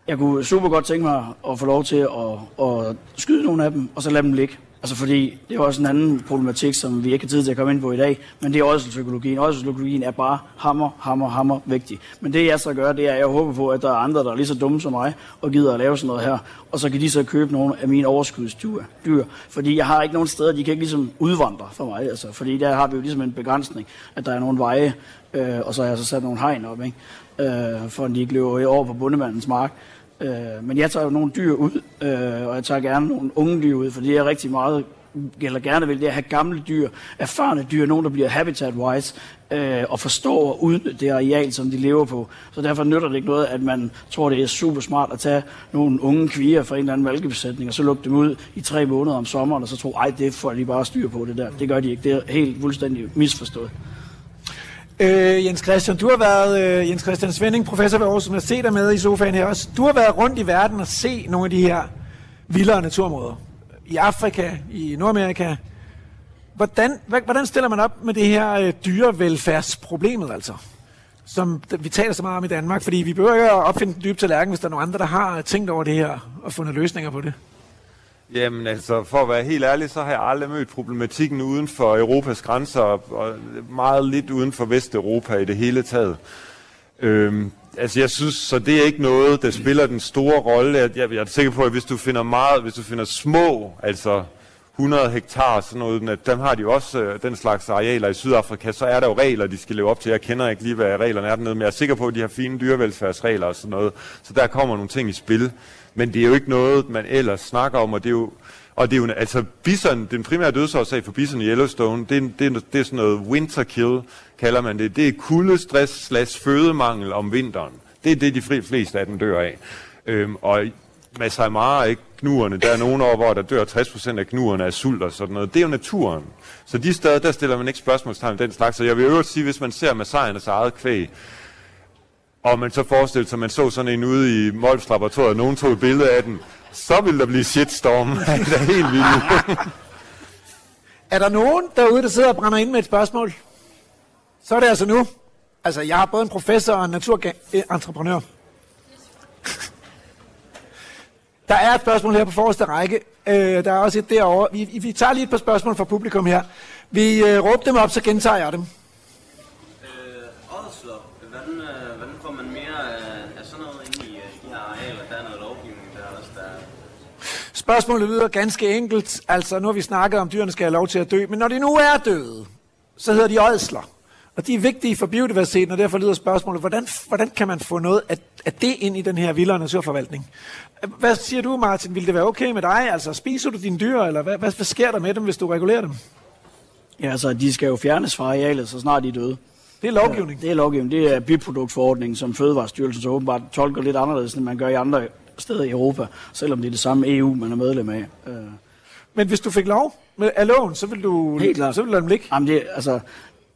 jeg kunne super godt tænke mig at få lov til at, at skyde nogle af dem, og så lade dem ligge. Altså fordi, det er også en anden problematik, som vi ikke har tid til at komme ind på i dag, men det er også psykologien. Også psykologien er bare hammer, hammer, hammer vigtig. Men det jeg så gør, det er, at jeg håber på, at der er andre, der er lige så dumme som mig, og gider at lave sådan noget her. Og så kan de så købe nogle af mine overskudsdyr. Dyr. Fordi jeg har ikke nogen steder, de kan ikke ligesom udvandre for mig. Altså, fordi der har vi jo ligesom en begrænsning, at der er nogle veje, øh, og så har jeg så sat nogle hegn op, ikke? Øh, for at de ikke løber over på bundemandens mark. Øh, men jeg tager jo nogle dyr ud, øh, og jeg tager gerne nogle unge dyr ud, for jeg rigtig meget eller gerne vil det at have gamle dyr, erfarne dyr, nogen der bliver habitat-wise, øh, og forstår og udnytte det areal, som de lever på. Så derfor nytter det ikke noget, at man tror, det er super smart at tage nogle unge kvier fra en eller anden valkebesætning, og så lukke dem ud i tre måneder om sommeren, og så tro, ej, det får de bare styr på det der. Det gør de ikke. Det er helt fuldstændig misforstået. Øh, Jens Christian, du har været, øh, Jens Christian Svending, professor ved Aarhus Universitet, er med i sofaen her også. Du har været rundt i verden og se nogle af de her vildere naturområder. I Afrika, i Nordamerika. Hvordan, hvordan stiller man op med det her øh, dyrevelfærdsproblemet altså? Som vi taler så meget om i Danmark, fordi vi behøver ikke at opfinde den dybe tallerken, hvis der er nogle andre, der har tænkt over det her og fundet løsninger på det. Jamen altså, for at være helt ærlig, så har jeg aldrig mødt problematikken uden for Europas grænser, og meget lidt uden for Vesteuropa i det hele taget. Øhm, altså jeg synes, så det er ikke noget, der spiller den store rolle. Jeg, jeg, jeg er sikker på, at hvis du finder meget, hvis du finder små, altså 100 hektar, sådan noget, dem har de jo også øh, den slags arealer i Sydafrika, så er der jo regler, de skal leve op til. Jeg kender ikke lige, hvad reglerne er dernede, men jeg er sikker på, at de har fine dyrevelfærdsregler og sådan noget. Så der kommer nogle ting i spil. Men det er jo ikke noget, man ellers snakker om, og det er jo, og det er jo, altså bison, den primære dødsårsag for bison i Yellowstone, det er, det, er, det er sådan noget winter kill, kalder man det. Det er kuldestress slash fødemangel om vinteren. Det er det, de fleste af dem dør af. Øhm, og Masai Mara, ikke knuerne, der er nogle år, hvor der dør 60% af knuerne af sult og sådan noget. Det er jo naturen. Så de steder, der stiller man ikke spørgsmålstegn den slags. Så jeg vil øvrigt sige, hvis man ser Masai'ernes eget kvæg, og man så forestillede sig, at man så sådan en ude i Molfs laboratoriet, og nogen tog et billede af den, så ville der blive shitstorm. [LAUGHS] det er helt vildt. [LAUGHS] er der nogen derude, der sidder og brænder ind med et spørgsmål? Så er det altså nu. Altså, jeg har både en professor og en naturentreprenør. [LAUGHS] Der er et spørgsmål her på forreste række. Øh, der er også et derovre. Vi, vi tager lige et par spørgsmål fra publikum her. Vi øh, råber dem op, så gentager jeg dem. Spørgsmålet lyder ganske enkelt. Altså, nu har vi snakket om, dyrene skal have lov til at dø. Men når de nu er døde, så hedder de ådsler. Og de er vigtige for biodiversiteten, og derfor lyder spørgsmålet, hvordan, hvordan kan man få noget af, af det ind i den her vildere naturforvaltning? Hvad siger du, Martin? Vil det være okay med dig? Altså, spiser du dine dyr, eller hvad, hvad, hvad sker der med dem, hvis du regulerer dem? Ja, altså, de skal jo fjernes fra arealet, så snart de er døde. Det er lovgivning? Ja, det er lovgivning. Det er biproduktforordningen, som Fødevarestyrelsen så åbenbart tolker lidt anderledes, end man gør i andre steder i Europa, selvom det er det samme EU, man er medlem af. Øh. Men hvis du fik lov med, af loven, så vil du, Helt klart. så vil du lade dem ligge? Jamen det, altså,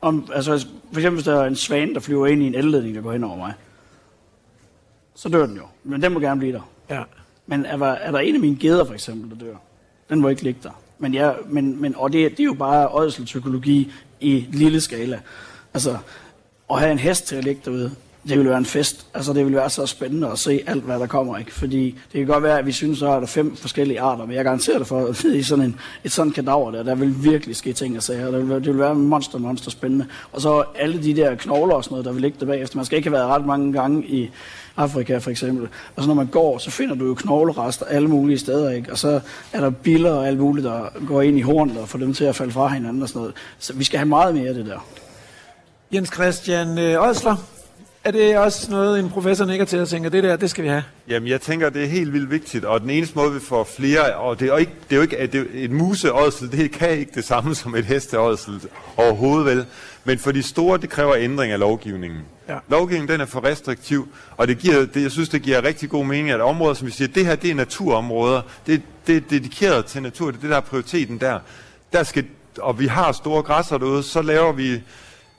Om, altså, for eksempel hvis der er en svane, der flyver ind i en elledning, der går hen over mig, så dør den jo. Men den må gerne blive der. Ja. Men er der, er der en af mine geder, for eksempel, der dør? Den må ikke ligge der. Men ja, men, men, og det, det er jo bare ådselspsykologi i lille skala. Altså, at have en hest til at ligge derude, det ville være en fest. Altså, det ville være så spændende at se alt, hvad der kommer, ikke? Fordi det kan godt være, at vi synes, at der er fem forskellige arter, men jeg garanterer det for, at [LAUGHS] i sådan en, et sådan kadaver der, der vil virkelig ske ting og sager. Det vil, det vil være monster, monster spændende. Og så alle de der knogler og sådan noget, der vil ligge der bagefter. Man skal ikke have været ret mange gange i Afrika for eksempel. Og så når man går, så finder du jo knoglerester alle mulige steder, ikke? Og så er der biller og alt muligt, der går ind i hornet og får dem til at falde fra hinanden og sådan noget. Så vi skal have meget mere af det der. Jens Christian øh, Ødsler, er det også noget, en professor nikker til at tænke, det der, det skal vi have? Jamen, jeg tænker, det er helt vildt vigtigt, og den eneste måde, vi får flere, og det er jo ikke, det er jo ikke at det, et museådsel, det kan ikke det samme [LAUGHS] som et hesteådsel overhovedet vel, men for de store, det kræver ændring af lovgivningen. Ja. Lovgivningen, den er for restriktiv, og det giver, det, jeg synes, det giver rigtig god mening, at områder, som vi siger, det her, det er naturområder, det, det er dedikeret til natur, det er det, der er prioriteten der. Der skal, og vi har store græsser derude, så laver vi,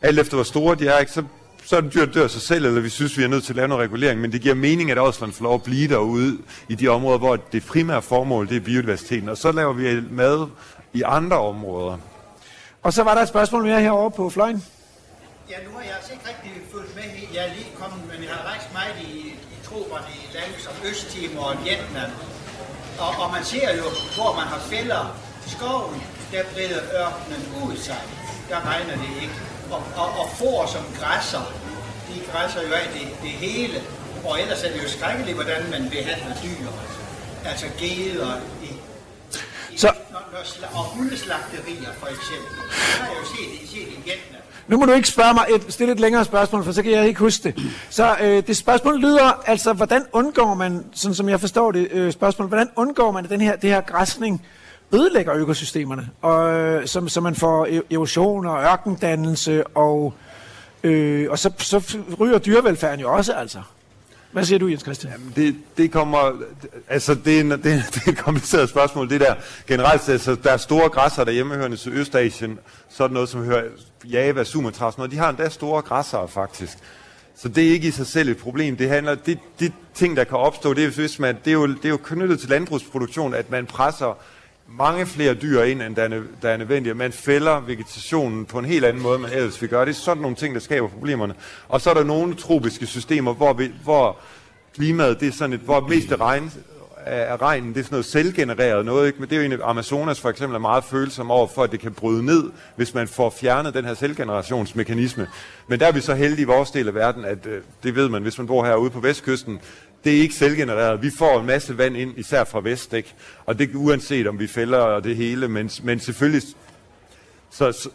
alt efter hvor store de er, ikke, så så er den dyr, dør sig selv, eller vi synes, vi er nødt til at lave noget regulering, men det giver mening, at Åsland får lov at blive derude i de områder, hvor det primære formål, det er biodiversiteten, og så laver vi mad i andre områder. Og så var der et spørgsmål mere herovre på fløjen. Ja, nu har jeg altså ikke rigtig fulgt med. i- Jeg er lige kommet, men jeg har rejst meget i, i troberne i lande som Østtimor og Vietnam. Og, og man ser jo, hvor man har fælder skoven, der breder ørkenen ud sig. Der regner det ikke. Og, og, og får som græsser, de græsser jo af det, det hele. Og ellers er det jo skrækkeligt, hvordan man behandler dyr. Altså geder i, i Så- når, når, og hundeslagterier for eksempel. Det har jeg jo set, set i Vietnam. Nu må du ikke spørge mig et, stille et længere spørgsmål, for så kan jeg ikke huske det. Så øh, det spørgsmål lyder, altså, hvordan undgår man, sådan som jeg forstår det øh, spørgsmål, hvordan undgår man, den her, det her græsning ødelægger økosystemerne, og, øh, som, som, så man får e- erosion og ørkendannelse, og, øh, og så, så ryger dyrevelfærden jo også, altså. Hvad siger du, Jens Christian? Det, det kommer, altså det er, en, det, det er et kompliceret spørgsmål, det der generelt, altså der er store græsser der hjemmehørende til Østasien, sådan noget som hører Java, Sumatra, sådan noget, de har endda store græsser faktisk. Så det er ikke i sig selv et problem. Det handler, det, det ting, der kan opstå, det er, hvis man, det er, jo, det er jo knyttet til landbrugsproduktion, at man presser mange flere dyr ind, end der er, nø- der er nødvendigt. Man fælder vegetationen på en helt anden måde, end man ellers vil gøre. Det er sådan nogle ting, der skaber problemerne. Og så er der nogle tropiske systemer, hvor, vi, hvor klimaet, det er sådan et, hvor mest af regn, af regnen, det er sådan noget selvgenereret noget, ikke? men det er jo en Amazonas for eksempel er meget følsom over for, at det kan bryde ned, hvis man får fjernet den her selvgenerationsmekanisme. Men der er vi så heldige i vores del af verden, at øh, det ved man, hvis man bor herude på vestkysten, det er ikke selvgenereret. Vi får en masse vand ind, især fra vest, ikke? og det uanset om vi fælder og det hele, men, men selvfølgelig så, så,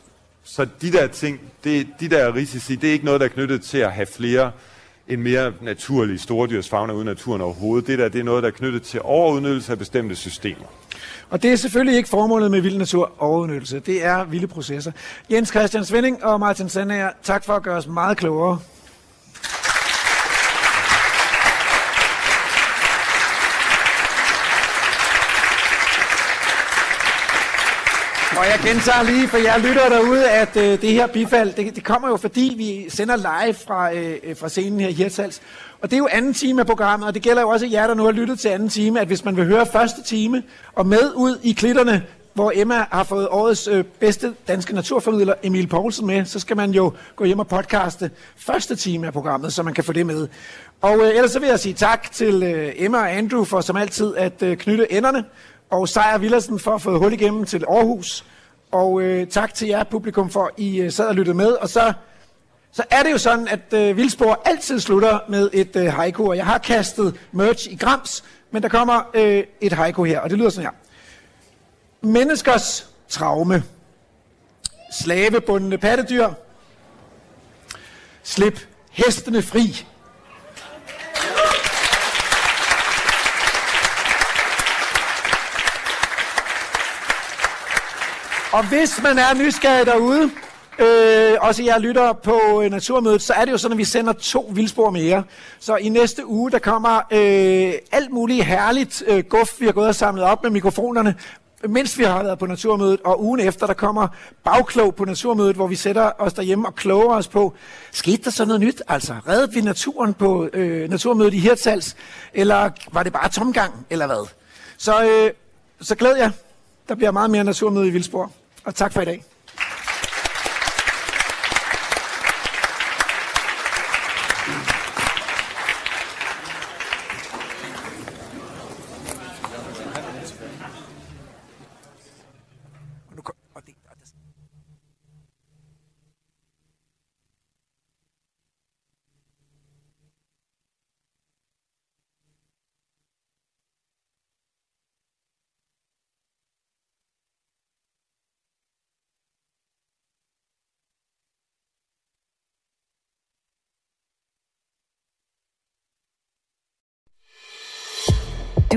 så de der ting, det, de der risici, det er ikke noget, der er knyttet til at have flere en mere naturlig stordyrsfauna uden naturen overhovedet. Det der, det er noget, der er knyttet til overudnyttelse af bestemte systemer. Og det er selvfølgelig ikke formålet med vild natur overudnyttelse. Det er vilde processer. Jens Christian Svending og Martin Sandager, tak for at gøre os meget klogere. Og jeg gentager lige for jeg lytter derude, at øh, det her bifald, det, det kommer jo fordi vi sender live fra, øh, fra scenen her i Hirtshals. Og det er jo anden time af programmet, og det gælder jo også jer, der nu har lyttet til anden time, at hvis man vil høre første time og med ud i klitterne, hvor Emma har fået årets øh, bedste danske naturformidler, Emil Poulsen, med, så skal man jo gå hjem og podcaste første time af programmet, så man kan få det med. Og øh, ellers så vil jeg sige tak til øh, Emma og Andrew for som altid at øh, knytte enderne, og Sejr Villersen for at få hul igennem til Aarhus. Og øh, tak til jer publikum for, at I øh, sad og lyttede med. Og så, så er det jo sådan, at øh, Vildspor altid slutter med et øh, haiku. Og jeg har kastet merch i grams, men der kommer øh, et haiku her, og det lyder sådan her. Menneskers traume. Slavebundne pattedyr. Slip hestene fri. Og hvis man er nysgerrig derude, øh, også jeg lytter på øh, Naturmødet, så er det jo sådan, at vi sender to vildspor mere. Så i næste uge, der kommer øh, alt muligt herligt øh, guf, vi har gået og samlet op med mikrofonerne. mens vi har været på Naturmødet, og ugen efter, der kommer bagklog på Naturmødet, hvor vi sætter os derhjemme og kloger os på, skete der så noget nyt? Altså, reddede vi naturen på øh, Naturmødet i Hirtshals, eller var det bare tomgang, eller hvad? Så, øh, så glæder jeg. Der bliver meget mere Naturmøde i Vildsborg. Og tak for i dag.